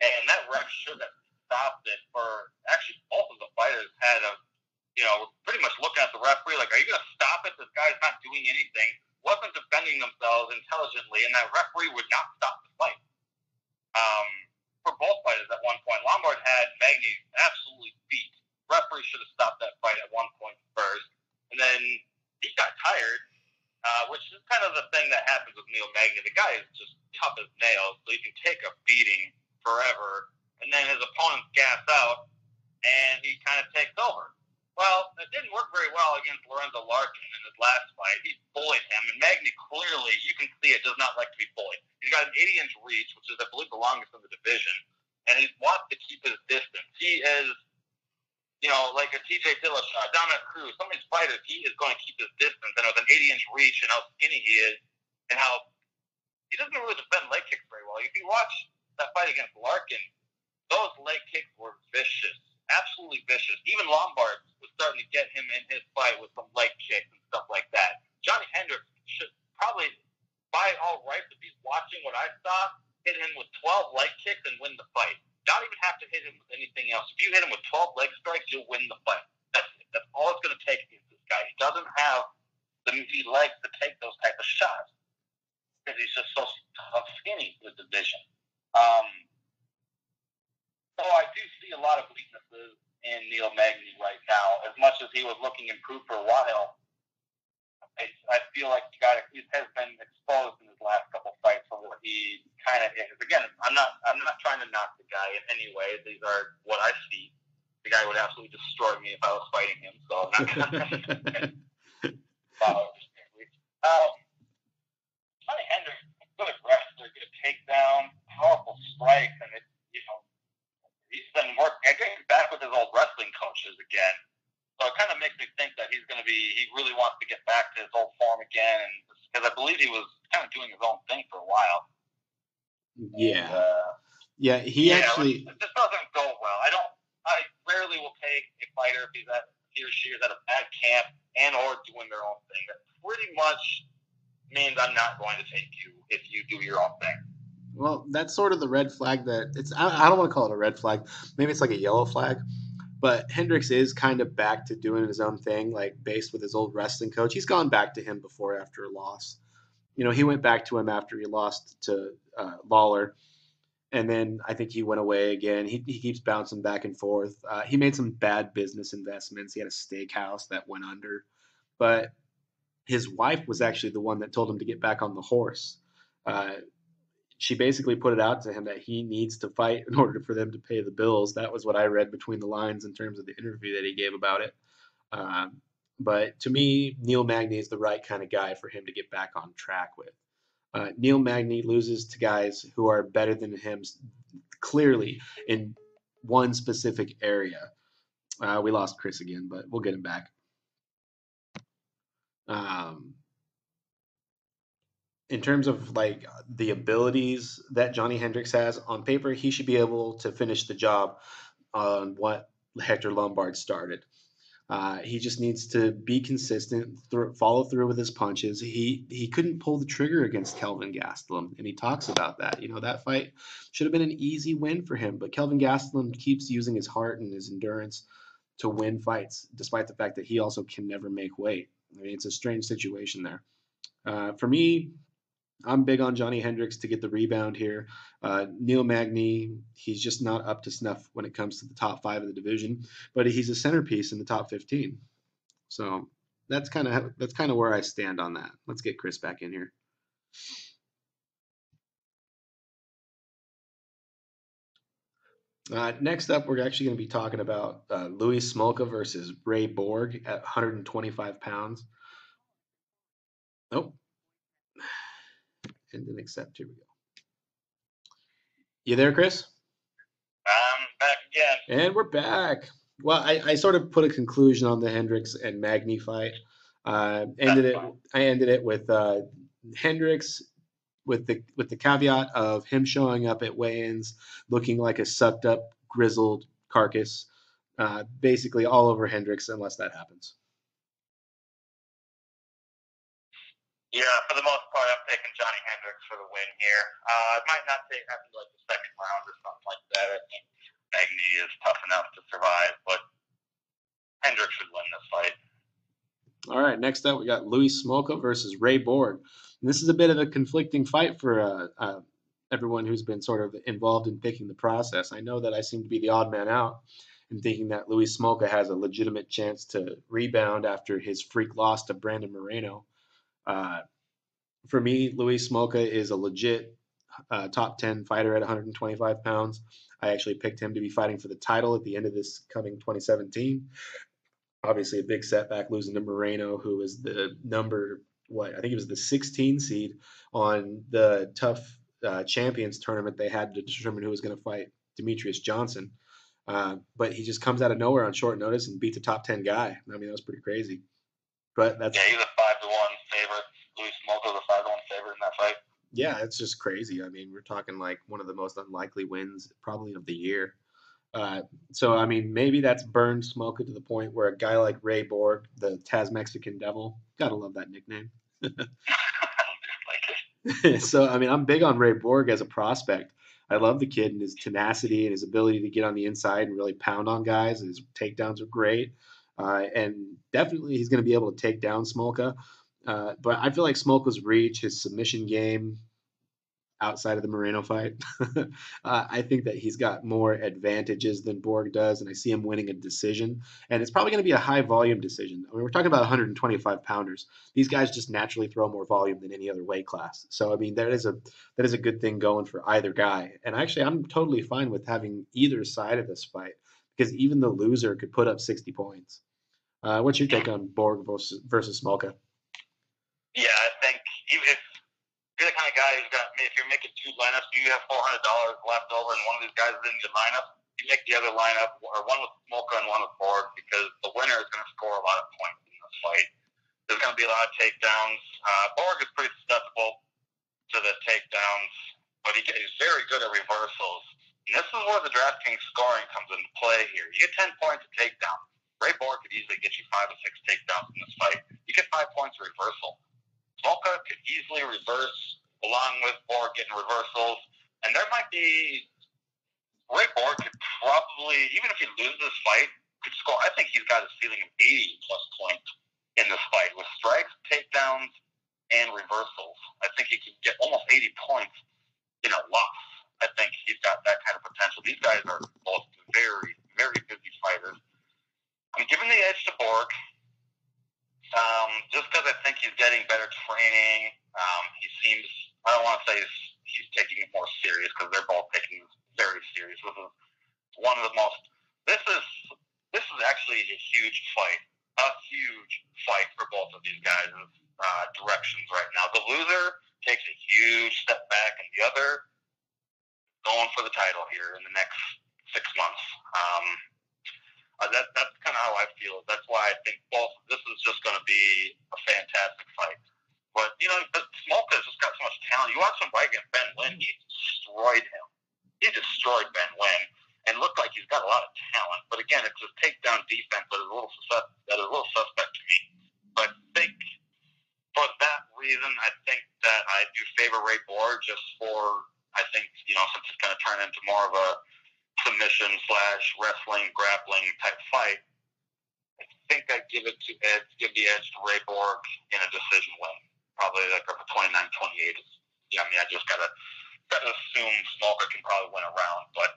and that ref should have stopped it. For actually, both of the fighters had a you know, pretty much looking at the referee like, are you going to stop it? This guy's not doing anything. Wasn't defending themselves intelligently, and that referee would not stop the fight. Um, for both fighters at one point, Lombard had Magny absolutely beat. Referee should have stopped that fight at one point first, and then he got tired, uh, which is kind of the thing that happens with Neil Magny. The guy is just tough as nails, so he can take a beating forever, and then his opponents gas out, and he kind of takes over. Well, it didn't work very well against Lorenzo Larkin in his last fight. He bullied him, and Magny clearly, you can see it, does not like to be bullied. He's got an 80 inch reach, which is, I believe, the longest in the division, and he wants to keep his distance. He is, you know, like a TJ Dillashaw, Dominick Cruz, some of these fighters, he is going to keep his distance, and with an 80 inch reach and how skinny he is, and how he doesn't really defend leg kicks very well. If you watch that fight against Larkin, those leg kicks were vicious absolutely vicious. Even Lombard was starting to get him in his fight with some leg kicks and stuff like that. Johnny Hendricks should probably, by all rights, if he's watching what I saw, hit him with 12 leg kicks and win the fight. Not even have to hit him with anything else. If you hit him with 12 leg strikes, you'll win the fight. That's it. That's all it's going to take against this guy. He doesn't have the legs to take those type of shots because he's just so skinny in the division. Um, so I do see a lot of weaknesses in Neil Magny right now. As much as he was looking improved for a while, I, I feel like he got he has been exposed in his last couple fights for what he kind of is. Again, I'm not I'm not trying to knock the guy in any way. These are what I see. The guy would absolutely destroy me if I was fighting him. So I'm not to. um, Hendricks, good wrestler, good takedown, powerful strikes, and it you know he's been working. I think back with his old wrestling coaches again. So it kind of makes me think that he's going to be. He really wants to get back to his old form again, and because I believe he was kind of doing his own thing for a while. Yeah. And, uh, Yeah, he yeah, actually. it just doesn't go well. I don't. I rarely will take a fighter if he's at he or she is at a bad camp and or doing their own thing. That pretty much means I'm not going to take you if you do your own thing. Well, that's sort of the red flag that it's. I, I don't want to call it a red flag. Maybe it's like a yellow flag. But Hendricks is kind of back to doing his own thing, like based with his old wrestling coach. He's gone back to him before after a loss. You know, he went back to him after he lost to uh, Lawler. And then I think he went away again. He, he keeps bouncing back and forth. Uh, he made some bad business investments. He had a steakhouse that went under. But his wife was actually the one that told him to get back on the horse. Uh, she basically put it out to him that he needs to fight in order for them to pay the bills. That was what I read between the lines in terms of the interview that he gave about it. Um, but to me, Neil Magny is the right kind of guy for him to get back on track with. Uh, Neil Magny loses to guys who are better than him clearly in one specific area. Uh, we lost Chris again, but we'll get him back. Um, in terms of like the abilities that Johnny Hendricks has on paper, he should be able to finish the job on what Hector Lombard started. Uh, he just needs to be consistent, thr follow through with his punches. He he couldn't pull the trigger against Kelvin Gastelum, and he talks about that. You know that fight should have been an easy win for him, but Kelvin Gastelum keeps using his heart and his endurance to win fights, despite the fact that he also can never make weight. I mean, it's a strange situation there. Uh, for me, I'm big on Johnny Hendricks to get the rebound here. Uh, Neil Magny, he's just not up to snuff when it comes to the top five of the division, but he's a centerpiece in the top 15. So that's kind of that's kind of where I stand on that. Let's get Chris back in here. Uh, next up, we're actually going to be talking about uh, Louis Smolka versus Ray Borg at 125 pounds. Nope. And then accept. Here we go. You there, Chris? I'm back again. And we're back. Well, I, I sort of put a conclusion on the Hendricks and Magny fight. Uh, ended it. fine. I ended it with uh, Hendricks with the with the caveat of him showing up at weigh-ins looking like a sucked up, grizzled carcass, uh, basically all over Hendricks unless that happens. Yeah, for the most part, I'm taking Johnny Hendricks for the win here. Uh, it might not take after like the second round or something like that. I think Magny is tough enough to survive, but Hendricks should win this fight. All right, next up we got Louis Smolka versus Ray Borg. And this is a bit of a conflicting fight for uh, uh, everyone who's been sort of involved in picking the process. I know that I seem to be the odd man out in thinking that Louis Smolka has a legitimate chance to rebound after his freak loss to Brandon Moreno. Uh, for me, Louis Smolka is a legit uh, top 10 fighter at 125 pounds. I actually picked him to be fighting for the title at the end of this coming 2017. Obviously, a big setback losing to Moreno, who was the number, what, I think it was the 16 seed on the TUF uh, champions tournament they had to determine who was going to fight Demetrious Johnson. Uh, but he just comes out of nowhere on short notice and beats a top 10 guy. I mean, that was pretty crazy. But that's. Yeah, he's a 5 to 1 favorite. Louis Smolka's a 5 to 1 favorite in that fight. Yeah, it's just crazy. I mean, we're talking like one of the most unlikely wins probably of the year. Uh, so, I mean, maybe that's burned Smolka to the point where a guy like Ray Borg, the Taz Mexican Devil, gotta love that nickname. so, I mean, I'm big on Ray Borg as a prospect. I love the kid and his tenacity and his ability to get on the inside and really pound on guys. His takedowns are great. Uh, and definitely he's going to be able to take down Smolka. Uh, but I feel like Smolka's reach, his submission game, outside of the Moreno fight. uh, I think that he's got more advantages than Borg does, and I see him winning a decision. And it's probably going to be a high volume decision. I mean, we're talking about 125 pounders. These guys just naturally throw more volume than any other weight class. So I mean, that is a that is a good thing going for either guy. And actually, I'm totally fine with having either side of this fight because even the loser could put up 60 points. Uh, what's your take on Borg versus, versus Smolka? Yeah, I think even if you're the kind of guy who's got, if you're making two lineups, you have four hundred dollars left over, and one of these guys is in your lineup. You make the other lineup, or one with Smolka and one with Borg, because the winner is going to score a lot of points in this fight. There's going to be a lot of takedowns. Uh, Borg is pretty susceptible to the takedowns, but he, he's very good at reversals. And this is where the DraftKings scoring comes into play here. You get 10 points of takedown. Ray Borg could easily get you five or six takedowns in this fight. You get five points of reversal. Smolka could easily reverse along with Borg getting reversals. And there might be Ray Borg could probably, even if he loses this fight, could score. I think he's got a ceiling of 80 plus points in this fight with strikes, takedowns, and reversals. I think he could get almost 80 points in a loss. I think he's got that kind of potential. These guys are both very, very busy fighters. I'm giving the edge to Borg. Um, just because I think he's getting better training. Um, he seems, I don't want to say he's, he's taking it more serious because they're both taking it very serious. This is one of the most, this is, this is actually a huge fight. A huge fight for both of these guys' uh, directions right now. The loser takes a huge step back, and the other going for the title here in the next six months. Um, uh, that, that's kind of how I feel. That's why I think both. This is just going to be a fantastic fight. But you know, but Smolka's just got so much talent. You watch him fight against Ben Nguyen, he destroyed him. He destroyed Ben Nguyen and looked like he's got a lot of talent. But again, it's a takedown defense that is a little suspect, that is a little suspect to me. But I think for that reason, I think that I do favor Ray Borg just for I think you know since it's going to turn into more of a submission slash wrestling grappling type fight. I think I give it to Ed, give the edge to Ray Borg in a decision win, probably like a 29-28. Yeah, I mean, I just gotta gotta assume Smolka can probably win a round, but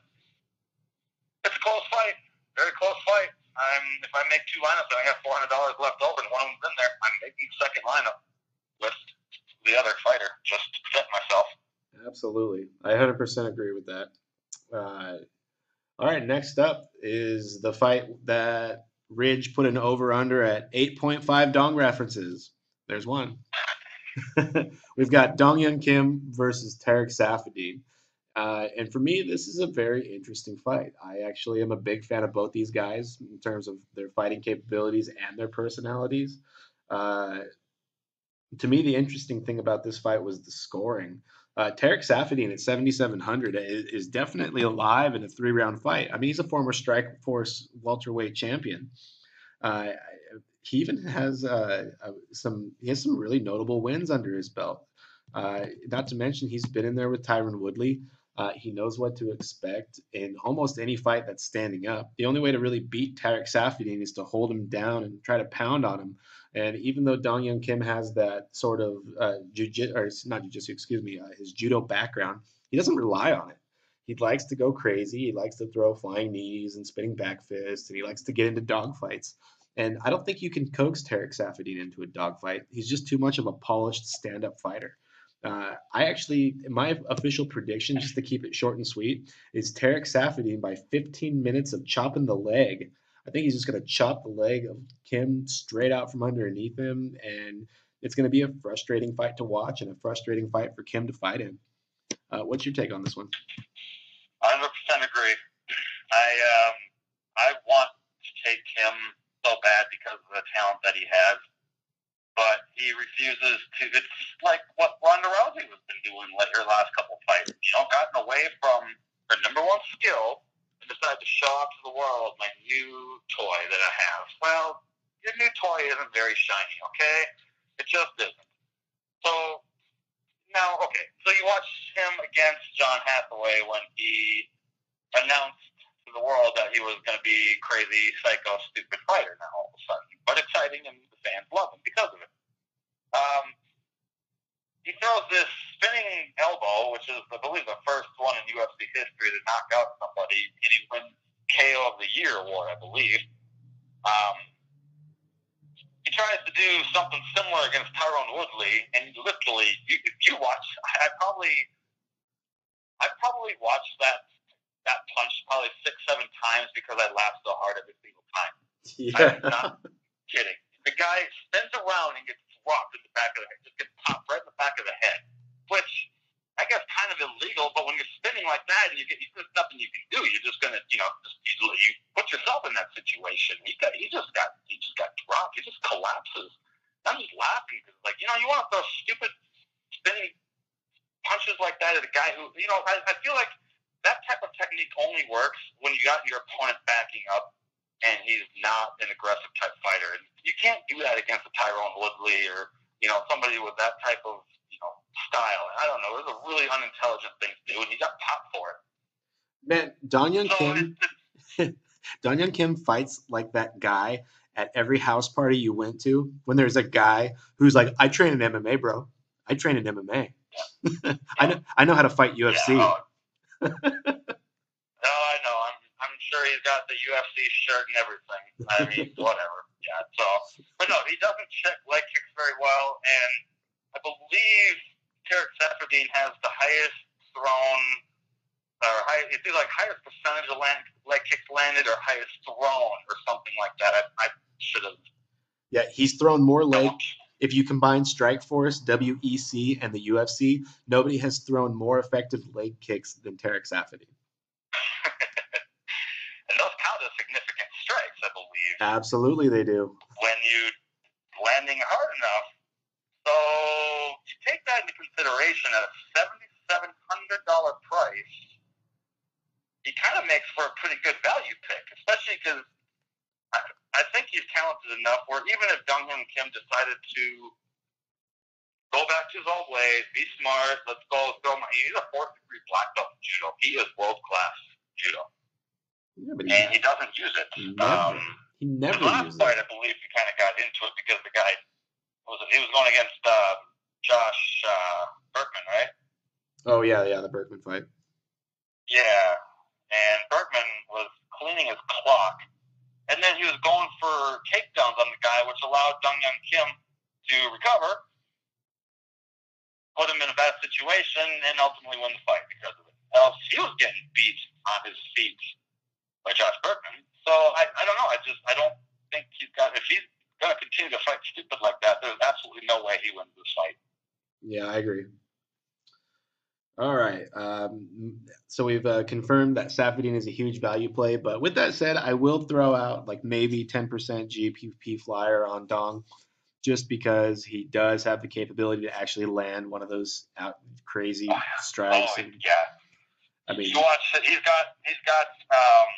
it's a close fight, very close fight. I'm if I make two lineups and I have four hundred dollars left over and one of them's in there, I'm making second lineup with the other fighter just to protect myself. Absolutely, I 100% agree with that. Uh, all right, next up is the fight that Ridge put an over under at 8.5 dong references. There's one. We've got Dong Hyun Kim versus Tarec Saffiedine. Uh, and for me, this is a very interesting fight. I actually am a big fan of both these guys in terms of their fighting capabilities and their personalities. Uh, to me, the interesting thing about this fight was the scoring. Uh, Tarec Saffiedine at 7,700 is, definitely alive in a three round fight. I mean, he's a former Strikeforce welterweight champion. Uh, he even has uh, some he has some really notable wins under his belt. Uh, not to mention, he's been in there with Tyron Woodley. Uh, he knows what to expect in almost any fight that's standing up. The only way to really beat Tarec Saffiedine is to hold him down and try to pound on him. And even though Dong Hyun Kim has that sort of uh, jiu or not jiu-jitsu, excuse me, uh, his judo background, he doesn't rely on it. He likes to go crazy. He likes to throw flying knees and spinning back fists, and he likes to get into dogfights. And I don't think you can coax Tarec Saffiedine into a dogfight. He's just too much of a polished stand-up fighter. Uh, I actually, my official prediction, just to keep it short and sweet, is Tarec Saffiedine by 15 minutes of chopping the leg. I think he's just going to chop the leg of Kim straight out from underneath him, and it's going to be a frustrating fight to watch and a frustrating fight for Kim to fight in. Uh, what's your take on this one? 100% agree. I um, I want to take him so bad because of the talent that he has, but he refuses to. It's like what Ronda Rousey has been doing like her last couple fights. You know, gotten away from her number one skill and decided to show off to the world my new toy that I have. Well, your new toy isn't very shiny, okay? It just isn't. So now, okay, so you watch him against John Hathaway when he announced to the world that he was going to be crazy, psycho, stupid fighter now all of a sudden, but exciting, and the fans love him because of it. Um, he throws this spinning elbow, which is, I believe, the first one in UFC history to knock out somebody, and he wins KO of the Year award, I believe. Um, he tries to do something similar against Tyron Woodley, and literally, you, if you watch, I probably, I probably watched that that punch probably six, seven times because I laughed so hard every single time. I'm not kidding. The guy spins around and gets dropped in the back of the head, just gets popped right in the back of the head, which I guess kind of illegal. But when you're spinning like that and you get, there's nothing you can do. You're just gonna, you know, just you, put yourself in that situation. He got, he just got, he just got dropped. He just collapses. I'm just laughing because, like, you know, you want throw stupid spinning punches like that at a guy who, you know, I, I feel like that type of technique only works when you got your opponent backing up and he's not an aggressive type fighter. And you can't do that against a Tyron Woodley or you know somebody with that type of style. I don't know. It was a really unintelligent thing to do, and he got popped for it. Man, Don Young So Kim, Young Kim fights like that guy at every house party you went to. When there's a guy who's like, "I train in MMA, bro. I train in MMA. I know, I know how to fight UFC." Yeah, oh. no, I know. I'm I'm sure he's got the UFC shirt and everything. I mean, whatever. Yeah. So, but no, he doesn't check leg kicks very well, and I believe Tarec Saffiedine has the highest thrown. Or high, it's either like highest percentage of land, leg kicks landed or highest thrown or something like that. I, I should have. Yeah, he's thrown more leg. If you combine Strikeforce, WEC, and the UFC, nobody has thrown more effective leg kicks than Tarec Saffiedine. and those count as significant strikes, I believe. Absolutely, they do. when you landing hard enough. So take that into consideration at a seventy-seven hundred dollar price. He kind of makes for a pretty good value pick, especially because I, I think he's talented enough where even if Dong Hyun Kim decided to go back to his old ways, be smart, let's go throw my he's a fourth degree black belt in judo. He is world class judo. Yeah, but And he, he doesn't use it. Never. Um he the never last uses fight, it. I believe, he kind of got into it because the guy was he was going against uh, Josh uh, Burkman, right? Oh yeah, yeah, the Burkman fight. Yeah, and Burkman was cleaning his clock, and then he was going for takedowns on the guy, which allowed Dong Hyun Kim to recover, put him in a bad situation, and ultimately win the fight because of it. Else he was getting beat on his feet by Josh Burkman. So I, I don't know. I just I don't think he's got if he's going to continue to fight stupid like that, there's absolutely no way he wins this fight. Yeah, I agree. All right. Um, so we've uh, confirmed that Saffiedine is a huge value play, but with that said, I will throw out like maybe 10% GPP flyer on Dong, just because he does have the capability to actually land one of those out crazy Oh, strikes. Oh and, yeah. I mean, you watch he's got he's got um,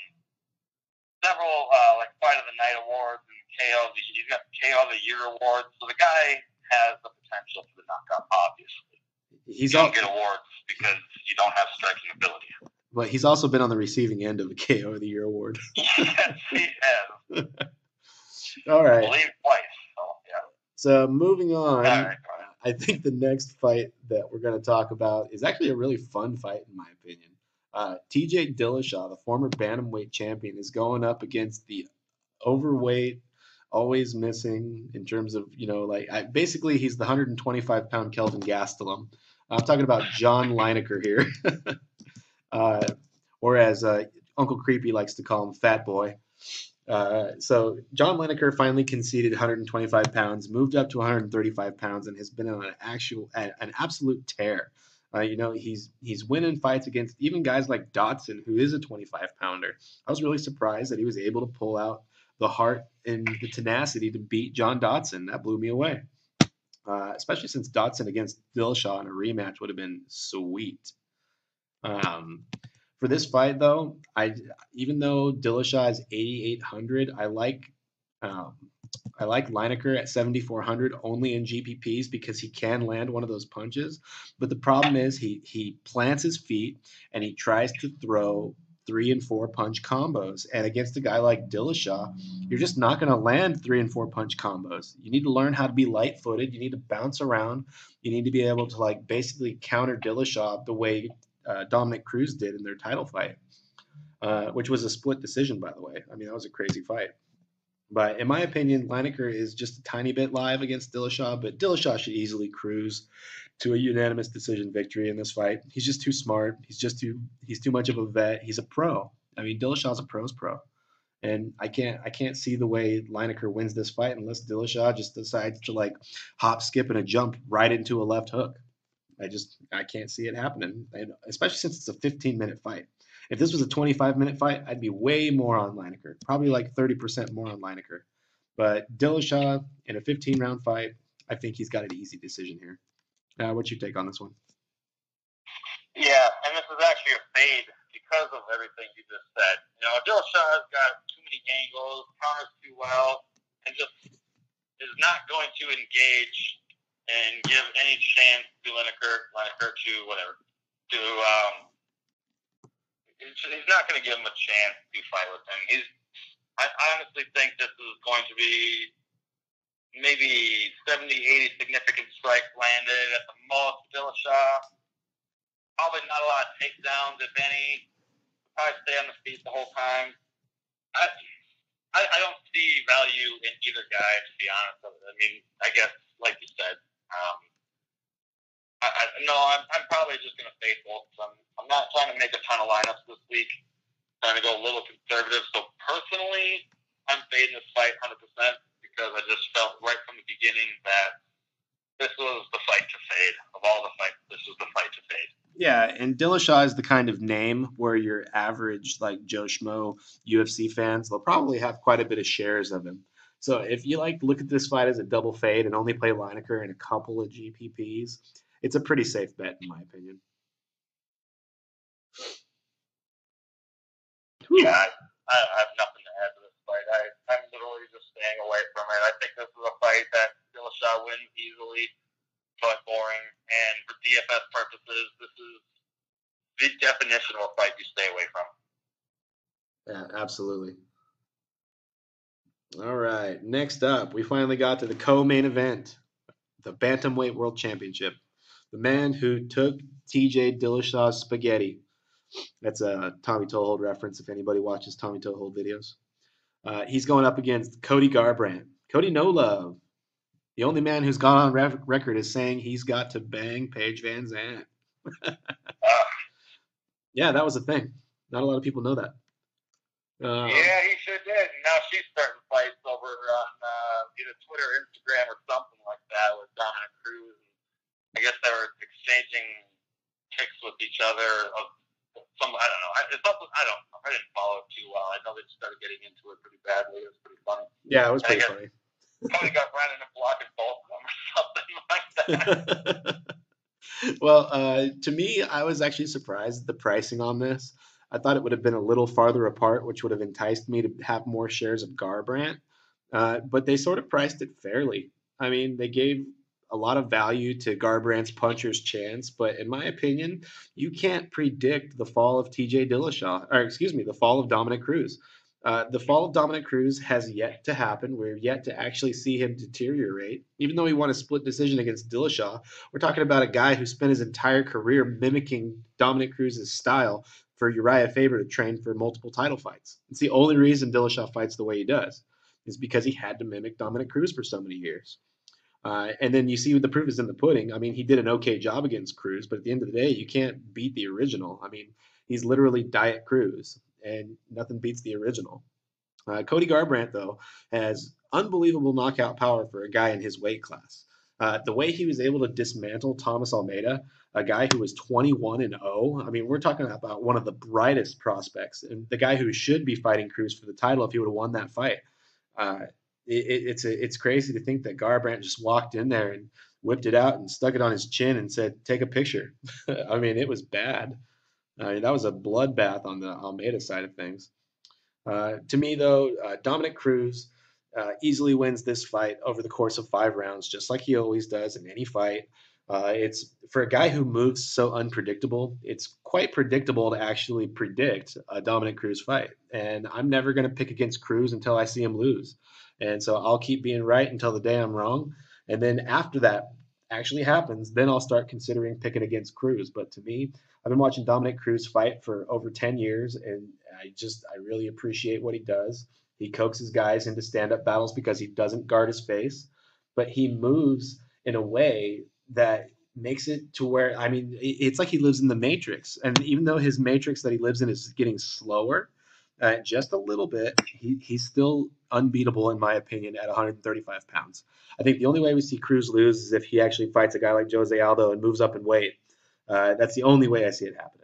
several uh, like fight of the night awards and KO the he's got KO of the year awards. So the guy has the potential for the knockout. Obviously, he's you don't get awards because you don't have striking ability. but he's also been on the receiving end of the KO of the Year award. yes, he has. All I believe twice. So yeah. So moving on. All right. I think the next fight that we're going to talk about is actually a really fun fight, in my opinion. Uh, TJ Dillashaw, the former bantamweight champion, is going up against the overweight, always missing in terms of you know like I, basically he's the 125 pound Kelvin Gastelum. I'm talking about John Lineker here, uh, or as uh, Uncle Creepy likes to call him, Fat Boy. Uh, so John Lineker finally conceded 125 pounds, moved up to 135 pounds, and has been on an actual, an absolute tear. Uh, you know, he's he's winning fights against even guys like Dodson, who is a 25 pounder. I was really surprised that he was able to pull out the heart and the tenacity to beat John Dodson. That blew me away. Uh, especially since Dodson against Dillashaw in a rematch would have been sweet. Um, for this fight, though, I even though Dillashaw is 8,800, I like um, I like Lineker at 7,400 only in GPPs because he can land one of those punches. But the problem is he he plants his feet and he tries to throw three and four punch combos. And against a guy like Dillashaw, you're just not going to land three and four punch combos. You need to learn how to be light footed. You need to bounce around. You need to be able to like basically counter Dillashaw the way uh, Dominick Cruz did in their title fight, uh, which was a split decision, by the way. I mean, that was a crazy fight. But in my opinion, Lineker is just a tiny bit live against Dillashaw, but Dillashaw should easily cruise to a unanimous decision victory in this fight. He's just too smart. He's just too he's too much of a vet. He's a pro. I mean, Dillashaw's a pro's pro. And I can't I can't see the way Lineker wins this fight unless Dillashaw just decides to like hop, skip, and a jump right into a left hook. I just I can't see it happening, and especially since it's a 15 minute fight. If this was a 25 minute fight, I'd be way more on Lineker, probably like 30% more on Lineker. But Dillashaw in a 15 round fight, I think he's got an easy decision here. Uh, what's your take on this one? Yeah, and this is actually a fade because of everything you just said. You know, Dillashaw's got too many angles, counters too well, and just is not going to engage and give any chance to Lineker, Lineker to whatever, to um, he's not going to give him a chance to fight with him. He's, I honestly think this is going to be maybe 70, 80 significant strikes landed at the most. Dillashaw, probably not a lot of takedowns, if any. Probably stay on the feet the whole time. I, I, I don't see value in either guy, to be honest. I mean, I guess, like you said, um, I, I, no, I'm, I'm probably just going to fade both. I'm, I'm not trying to make a ton of lineups this week. I'm trying to go a little conservative. So personally, I'm fading this fight 100% because I just felt right from the beginning that this was the fight to fade. Of all the fights, this was the fight to fade. Yeah, and Dillashaw is the kind of name where your average, like Joe Schmo UFC fans, they'll probably have quite a bit of shares of him. So if you like look at this fight as a double fade and only play Lineker in a couple of GPPs, it's a pretty safe bet in my opinion. Yeah, I, I have nothing to add to this fight. I, Staying away from it. I think this is a fight that Dillashaw wins easily, but boring. And for DFS purposes, this is the definition of a fight you stay away from. Yeah, absolutely. All right. Next up, we finally got to the co-main event, the Bantamweight World Championship. The man who took TJ Dillashaw's spaghetti. That's a Tommy Toehold reference if anybody watches Tommy Toehold videos. Uh, he's going up against Cody Garbrandt. Cody No Love. The only man who's gone on re- record is saying he's got to bang Paige VanZant. yeah, that was a thing. Not a lot of people know that. Uh, yeah, he sure did. Now she's starting fights over on uh, either Twitter, Instagram, or something like that with Dominick Cruz. I guess they were exchanging pics with each other of some. I don't know. I, it's I don't. I didn't follow it too well. I know they started getting into it pretty badly. It was pretty funny. Yeah, it was pretty funny. Probably got Brandon and blocking both of them or something like that. well, uh, to me, I was actually surprised at the pricing on this. I thought it would have been a little farther apart, which would have enticed me to have more shares of Garbrandt. Uh, but they sort of priced it fairly. I mean, they gave a lot of value to Garbrandt's puncher's chance, but in my opinion, you can't predict the fall of TJ Dillashaw, or excuse me, the fall of Dominick Cruz. Uh, the fall of Dominick Cruz has yet to happen. We're yet to actually see him deteriorate. Even though he won a split decision against Dillashaw, we're talking about a guy who spent his entire career mimicking Dominick Cruz's style for Urijah Faber to train for multiple title fights. It's the only reason Dillashaw fights the way he does, is because he had to mimic Dominick Cruz for so many years. Uh, and then you see the proof is in the pudding. I mean, he did an okay job against Cruz, but at the end of the day, you can't beat the original. I mean, he's literally Diet Cruz, and nothing beats the original. Uh, Cody Garbrandt, though, has unbelievable knockout power for a guy in his weight class. Uh, the way he was able to dismantle Thomas Almeida, a guy who was 21 and 0. I mean, we're talking about one of the brightest prospects, and the guy who should be fighting Cruz for the title if he would have won that fight. Uh, it, it's a, it's crazy to think that Garbrandt just walked in there and whipped it out and stuck it on his chin and said, "Take a picture." I mean, it was bad. That was a bloodbath on the Almeida side of things. Uh, to me, though, uh, Dominick Cruz uh, easily wins this fight over the course of five rounds, just like he always does in any fight. Uh, it's for a guy who moves so unpredictable. It's quite predictable to actually predict a Dominick Cruz fight, and I'm never going to pick against Cruz until I see him lose. And so I'll keep being right until the day I'm wrong. And then after that actually happens, then I'll start considering picking against Cruz. But to me, I've been watching Dominick Cruz fight for over 10 years, and I just, I really appreciate what he does. He coaxes guys into stand up battles because he doesn't guard his face, but he moves in a way that makes it to where, I mean, it's like he lives in the Matrix. And even though his Matrix that he lives in is getting slower, uh, just a little bit, he, he's still unbeatable in my opinion at 135 pounds. I think the only way we see Cruz lose is if he actually fights a guy like Jose Aldo and moves up in weight. Uh, that's the only way I see it happening.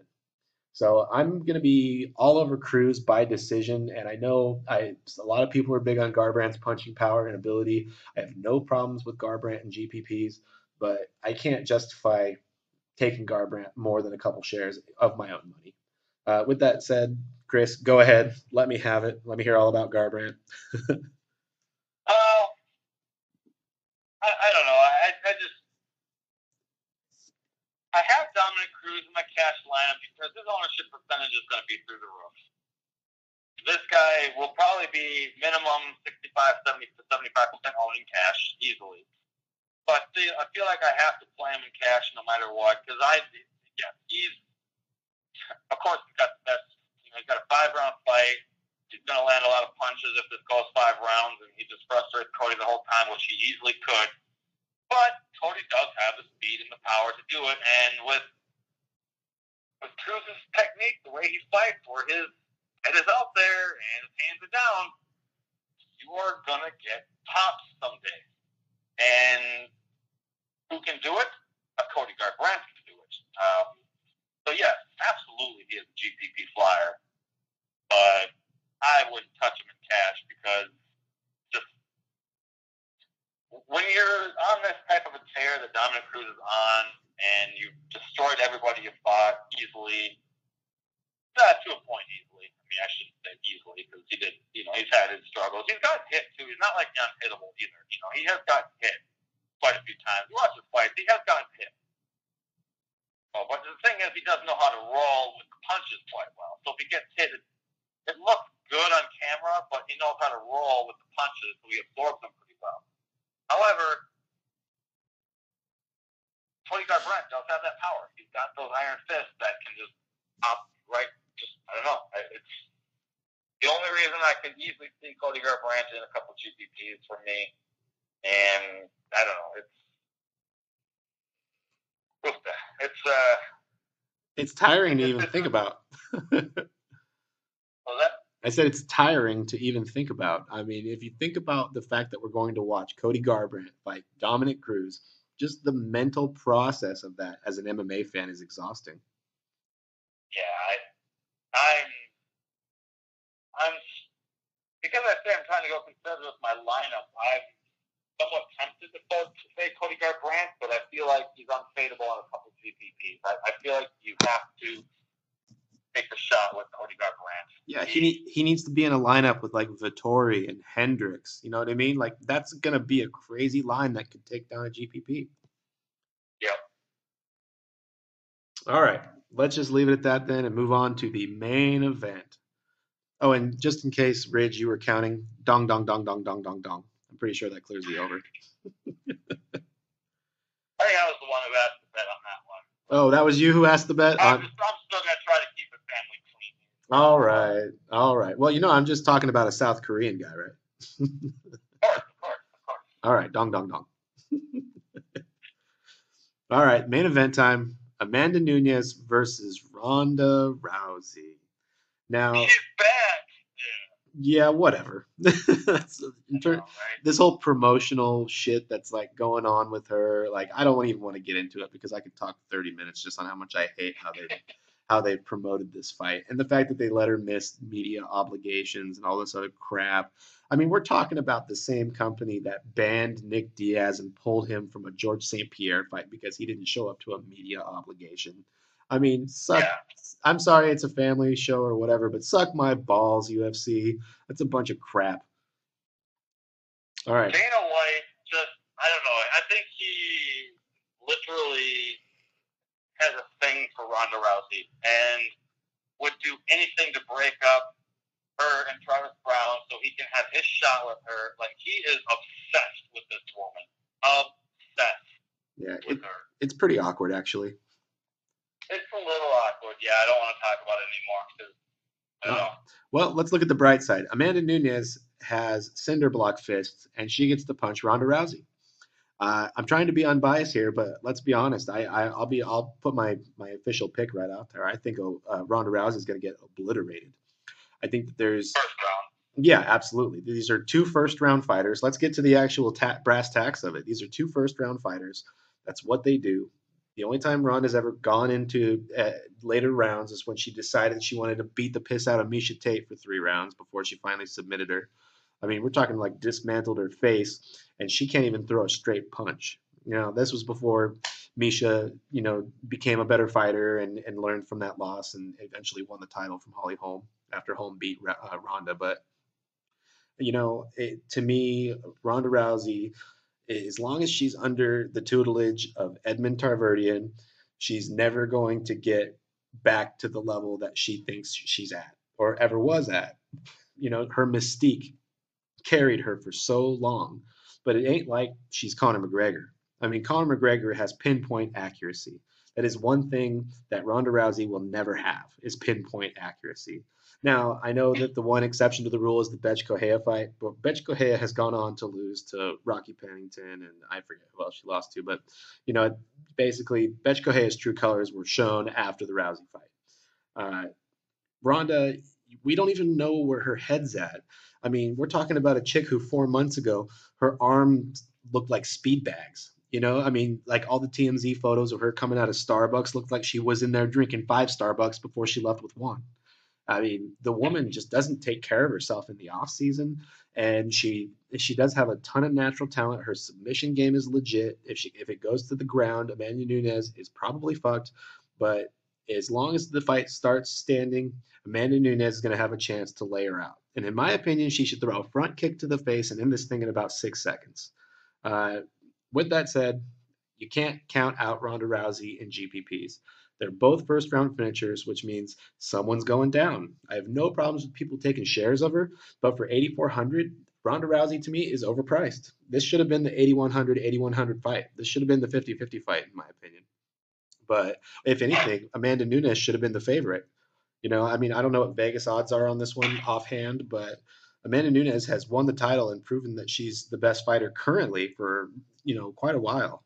So I'm going to be all over Cruz by decision, and I know I, a lot of people are big on Garbrandt's punching power and ability. I have no problems with Garbrandt and GPPs, but I can't justify taking Garbrandt more than a couple shares of my own money. Uh, with that said, Chris, go ahead. Let me have it. Let me hear all about Garbrandt. uh, I, I don't know. I, I just I have Dominick Cruz in my cash lineup because his ownership percentage is going to be through the roof. This guy will probably be minimum 65, 70 to 75 percent owning cash easily. But I feel like I have to play him in cash no matter what because I, yeah, he's of course he's got the best you know, he's got a five round fight. He's going to land a lot of punches if this goes five rounds, and he just frustrates Cody the whole time, which he easily could. But Cody does have the speed and the power to do it, and with with Cruz's technique, the way he fights, where his head is out there and his hands are down, you are gonna get pops someday. And who can do it? A Cody Garbrandt can do it. Um, so yes, absolutely he is a GPP flyer, but I wouldn't touch him in cash because just when you're on this type of a tear that Dominick Cruz is on, and you've destroyed everybody you fought easily, uh, to a point easily. I mean, I shouldn't say easily because he did, you know, he's had his struggles. He's got hit too. He's not like unhittable either. You know, he has gotten hit quite a few times. You watch his fights, he has gotten hit. Oh, but the thing is, he doesn't know how to roll with the punches quite well. So if he gets hit, it, it looks good on camera, but he knows how to roll with the punches, so he absorbs them pretty well. However, Cody Garbrandt does have that power. He's got those iron fists that can just pop right. Just I don't know. It's the only reason I can easily see Cody Garbrandt in a couple GPPs for me, and I don't know. It's it's uh, it's tiring to even think about. I said it's tiring to even think about. I mean, if you think about the fact that we're going to watch Cody Garbrandt fight Dominick Cruz, just the mental process of that as an MMA fan is exhausting. Yeah, I, I'm, I'm, because I say I'm trying to go conservative with my lineup. Somewhat tempted to, to say Cody Garbrandt, but I feel like he's unfadeable on a couple GPPs. I, I feel like you have to take a shot with Cody Garbrandt. Yeah, he he needs to be in a lineup with like Vettori and Hendricks. You know what I mean? Like that's gonna be a crazy line that could take down a GPP. Yeah. All right, let's just leave it at that then and move on to the main event. Oh, and just in case, Ridge, you were counting, dong, dong, dong, dong, dong, dong, dong. Pretty sure that clears the over. I think I was the one who asked the bet on that one. Oh, that was you who asked the bet? I'm, just, I'm still going to try to keep it family clean. All right. All right. Well, you know, I'm just talking about a South Korean guy, right? of course, of course, of course. All right. Dong, dong, dong. All right, main event time. Amanda Nunes versus Ronda Rousey. Now, She's back. Yeah, whatever. That's- in Yeah, ter- right? this whole promotional shit that's like going on with her, like I don't even want to get into it because I could talk 30 minutes just on how much I hate how they how they promoted this fight and the fact that they let her miss media obligations and all this other crap. I mean, we're talking about the same company that banned Nick Diaz and pulled him from a George St. Pierre fight because he didn't show up to a media obligation. I mean, suck. Yeah. I'm sorry, it's a family show or whatever, but suck my balls, UFC. That's a bunch of crap. All right. Dana White just, I don't know. I think he literally has a thing for Ronda Rousey and would do anything to break up her and Travis Browne so he can have his shot with her. Like, he is obsessed with this woman. Obsessed Yeah, it, with her. it's pretty awkward actually. It's a little awkward. Yeah, I don't want to talk about it anymore because, I don't No. know. Well, let's look at the bright side. Amanda Nunes has cinder block fists, and she gets to punch Ronda Rousey. Uh, I'm trying to be unbiased here, but let's be honest. I, I I'll be I'll put my my official pick right out there. I think uh, Ronda Rousey is going to get obliterated. I think that there's First round. yeah, absolutely. These are two first round fighters. Let's get to the actual ta- brass tacks of it. These are two first round fighters. That's what they do. The only time Ronda's ever gone into uh, later rounds is when she decided she wanted to beat the piss out of Miesha Tate for three rounds before she finally submitted her. I mean, we're talking like dismantled her face, and she can't even throw a straight punch. You know, this was before Miesha, you know, became a better fighter and, and learned from that loss and eventually won the title from Holly Holm after Holm beat uh, Ronda. But you know, it, to me, Ronda Rousey, as long as she's under the tutelage of Edmond Tarverdyan, she's never going to get back to the level that she thinks she's at or ever was at. You know, her mystique carried her for so long, but it ain't like she's Conor McGregor. I mean, Conor McGregor has pinpoint accuracy. That is one thing that Ronda Rousey will never have is pinpoint accuracy. Now, I know that the one exception to the rule is the Bethe Correia fight, but Bethe Correia has gone on to lose to Rocky Pennington, and I forget who else she lost to, but you know, basically, Bethe Correia's true colors were shown after the Rousey fight. Uh, we don't even know where her head's at. I mean, we're talking about a chick who four months ago, her arms looked like speed bags. You know, I mean, like all the TMZ photos of her coming out of Starbucks looked like she was in there drinking five Starbucks before she left with one. I mean, the woman just doesn't take care of herself in the off season, and she she does have a ton of natural talent. Her submission game is legit. If she if it goes to the ground, Amanda Nunes is probably fucked. But as long as the fight starts standing, Amanda Nunes is going to have a chance to lay her out. And in my opinion, she should throw a front kick to the face and end this thing in about six seconds. Uh, with that said, you can't count out Ronda Rousey in GPPs. They're both first round finishers, which means someone's going down. I have no problems with people taking shares of her, but for 8,400, Ronda Rousey to me is overpriced. This should have been the 8,100 8,100 fight. This should have been the 50 50 fight, in my opinion. But if anything, Amanda Nunes should have been the favorite. You know, I mean, I don't know what Vegas odds are on this one offhand, but Amanda Nunes has won the title and proven that she's the best fighter currently for, you know, quite a while.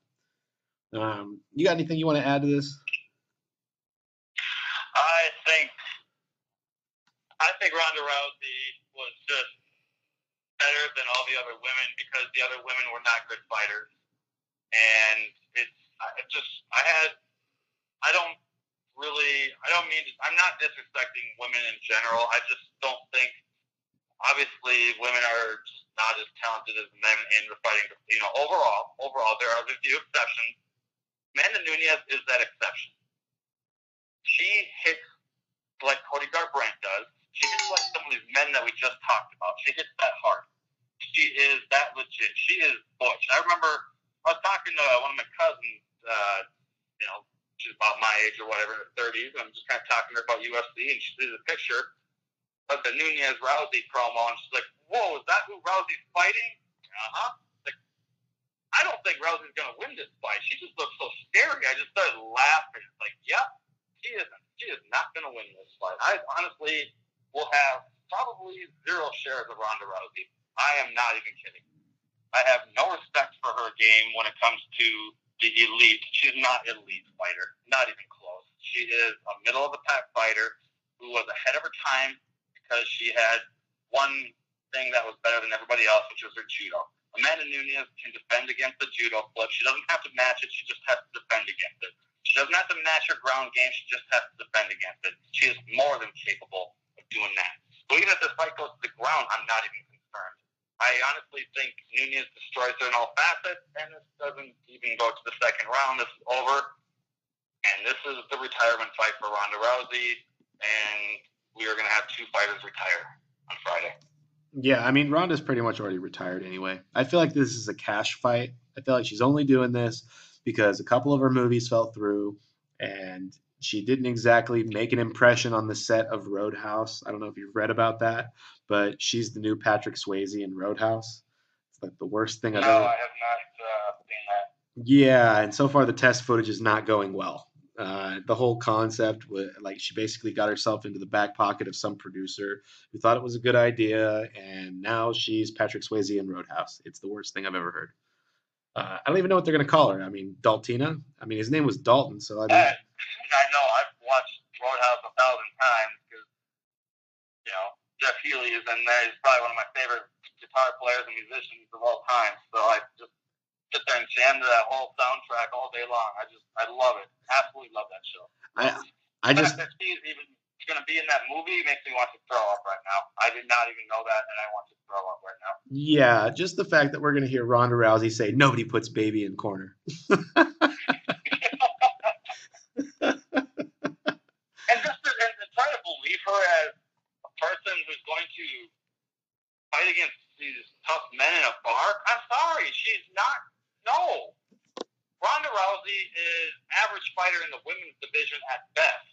Um, you got anything you want to add to this? I think I think Ronda Rousey was just better than all the other women because the other women were not good fighters, and it's I- just I had I don't really I don't mean I'm not disrespecting women in general. I just don't think obviously women are just not as talented as men in the fighting. You know, overall, overall there are a few exceptions. Amanda Nunes is that exception she hits like Cody Garbrandt does. She hits like some of these men that we just talked about. She hits that hard. She is that legit. She is butch. I remember I was talking to one of my cousins. Uh, you know, she's about my age or whatever, in her thirties. I'm just kind of talking to her about UFC, and she sees a picture of the Nunes Rousey promo, and she's like, "Whoa, is that who Rousey's fighting?" Uh huh. Like, I don't think Rousey's gonna win this fight. She just looks so scary. I just started laughing. It's like, yep, she is she is not going to win this fight. I honestly will have probably zero shares of Ronda Rousey. I am not even kidding. I have no respect for her game when it comes to the elite. She's not an elite fighter, not even close. She is a middle of the pack fighter who was ahead of her time because she had one thing that was better than everybody else, which was her judo. Amanda Nunes can defend against the judo flip. She doesn't have to match it. She just has to defend against it. She doesn't have to match her ground game. She just has to defend against it. She is more than capable doing that. So even if this fight goes to the ground, I'm not even concerned. I honestly think Nunes destroys her in all facets, and this doesn't even go to the second round. This is over, and this is the retirement fight for Ronda Rousey, and we are going to have two fighters retire on Friday. Yeah, I mean Ronda's pretty much already retired anyway. I feel like this is a cash fight. I feel like she's only doing this because a couple of her movies fell through and she didn't exactly make an impression on the set of Roadhouse. I don't know if you've read about that, but she's the new Patrick Swayze in Roadhouse. It's like the worst thing No, I've I have not uh, seen that. Yeah, and so far the test footage is not going well. Uh, the whole concept, like she basically got herself into the back pocket of some producer who thought it was a good idea, and now she's Patrick Swayze in Roadhouse. It's the worst thing I've ever heard. Uh, I don't even know what they're gonna call her. I mean, Daltina. I mean, his name was Dalton, so I mean, And I know I've watched Roadhouse a thousand times because you know Jeff Healey is in there. He's probably one of my favorite guitar players and musicians of all time. So I just sit there and jam to that whole soundtrack all day long. I just I love it. Absolutely love that show. I I just that she's even going to be in that movie makes me want to throw up right now. I did not even know that, and I want to throw up right now. yeah, just the fact that we're gonna hear Ronda Rousey say nobody puts baby in corner. and just to, and to try to believe her as a person who's going to fight against these tough men in a bar, I'm sorry, she's not. No, Ronda Rousey is average fighter in the women's division at best.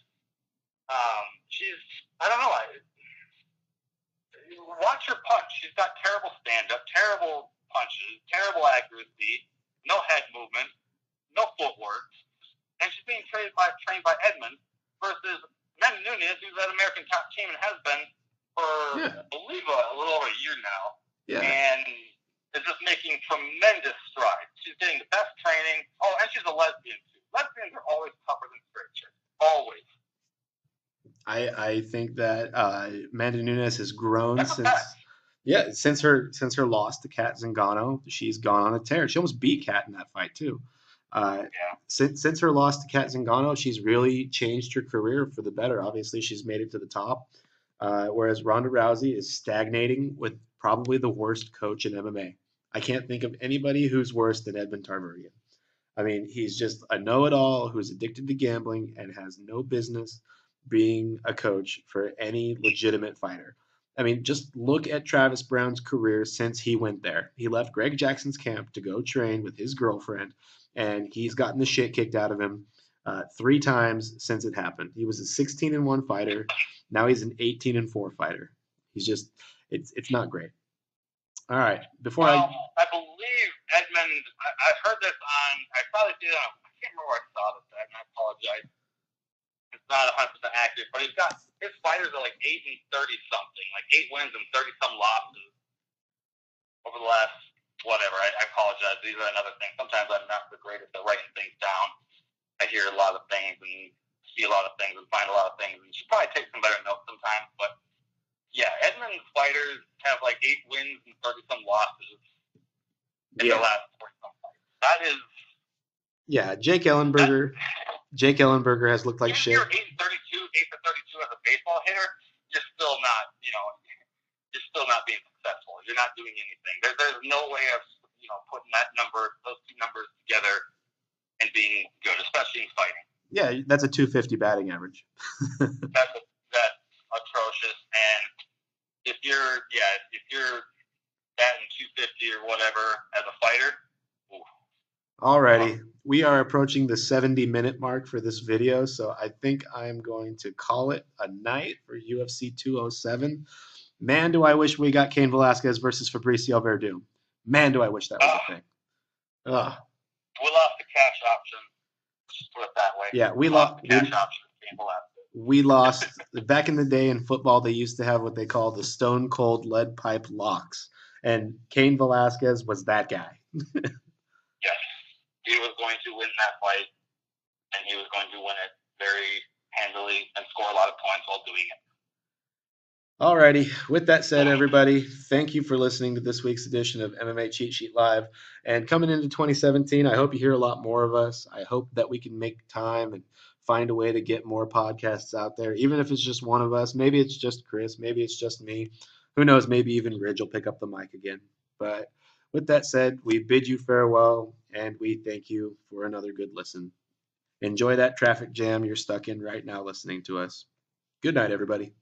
Um, she's I don't know. I, watch her punch. She's got terrible stand up, terrible punches, terrible accuracy, no head movement, no footwork, and she's being trained by trained by Edmond versus Amanda Nunes, who's at American Top Team and has been for Yeah. I believe a, a little over a year now, Yeah, and is just making tremendous strides. She's getting the best training. Oh, and she's a lesbian too. Lesbians are always tougher than straight chicks. Always. I I think that uh, Amanda Nunes has grown since yeah since her since her loss to Cat Zingano. She's gone on a tear. She almost beat Cat in that fight too. Uh, Yeah. since since her loss to Cat Zingano, she's really changed her career for the better. Obviously, she's made it to the top. Uh, whereas Ronda Rousey is stagnating with probably the worst coach in MMA. I can't think of anybody who's worse than Edmond Tarverdyan. I mean, he's just a know-it-all who's addicted to gambling and has no business being a coach for any legitimate fighter. I mean, just look at Travis Browne's career since he went there. He left Greg Jackson's camp to go train with his girlfriend, and he's gotten the shit kicked out of him uh, three times since it happened. He was a 16 and one fighter. Now he's an 18 and four fighter. He's just, it's it's not great. All right, before Well, I I believe Edmond. I, I've heard this on. I probably did. On, I can't remember where I saw this I apologize. Not 100 percent accurate, but he's got his fighters are like eight and 30 something, like eight wins and 30 some losses over the last whatever. I, I apologize. These are another thing. Sometimes I'm not the greatest at writing things down. I hear a lot of things and see a lot of things and find a lot of things, and should probably take some better notes sometimes. But yeah, Edmond's fighters have like eight wins and 30 some losses in yeah the last 40 some fights. That is yeah Jake Ellenberger Jake Ellenberger has looked like shit. if you're 8 and 32, 8 for 32 as a baseball hitter, you're still not, you know, you're still not being successful. You're not doing anything. There, there's no way of, you know, putting that number, those two numbers together and being good, especially in fighting. Yeah, that's a 250 batting average. That's that's atrocious. And if you're, yeah, if you're batting 250 or whatever as a fighter, Alrighty, we are approaching the 70 minute mark for this video, so I think I'm going to call it a night for UFC 207. Man, do I wish we got Cain Velasquez versus Fabricio Werdum. Man, do I wish that was a thing. Ugh. we lost the cash option. Just put it that way. Yeah, we lost lost. the cash option. Cain Velasquez. we lost back in the day in football. They used to have what they call the stone cold lead pipe locks, and Cain Velasquez was that guy. He was going to win that fight, and he was going to win it very handily and score a lot of points while doing it. Alrighty. With that said, everybody, thank you for listening to this week's edition of MMA Cheat Sheet Live. And coming into 2017, I hope you hear a lot more of us. I hope that we can make time and find a way to get more podcasts out there, even if it's just one of us. Maybe it's just Chris. Maybe it's just me. Who knows? Maybe even Ridge will pick up the mic again. But with that said, we bid you farewell and we thank you for another good listen. Enjoy that traffic jam you're stuck in right now listening to us. Good night, everybody.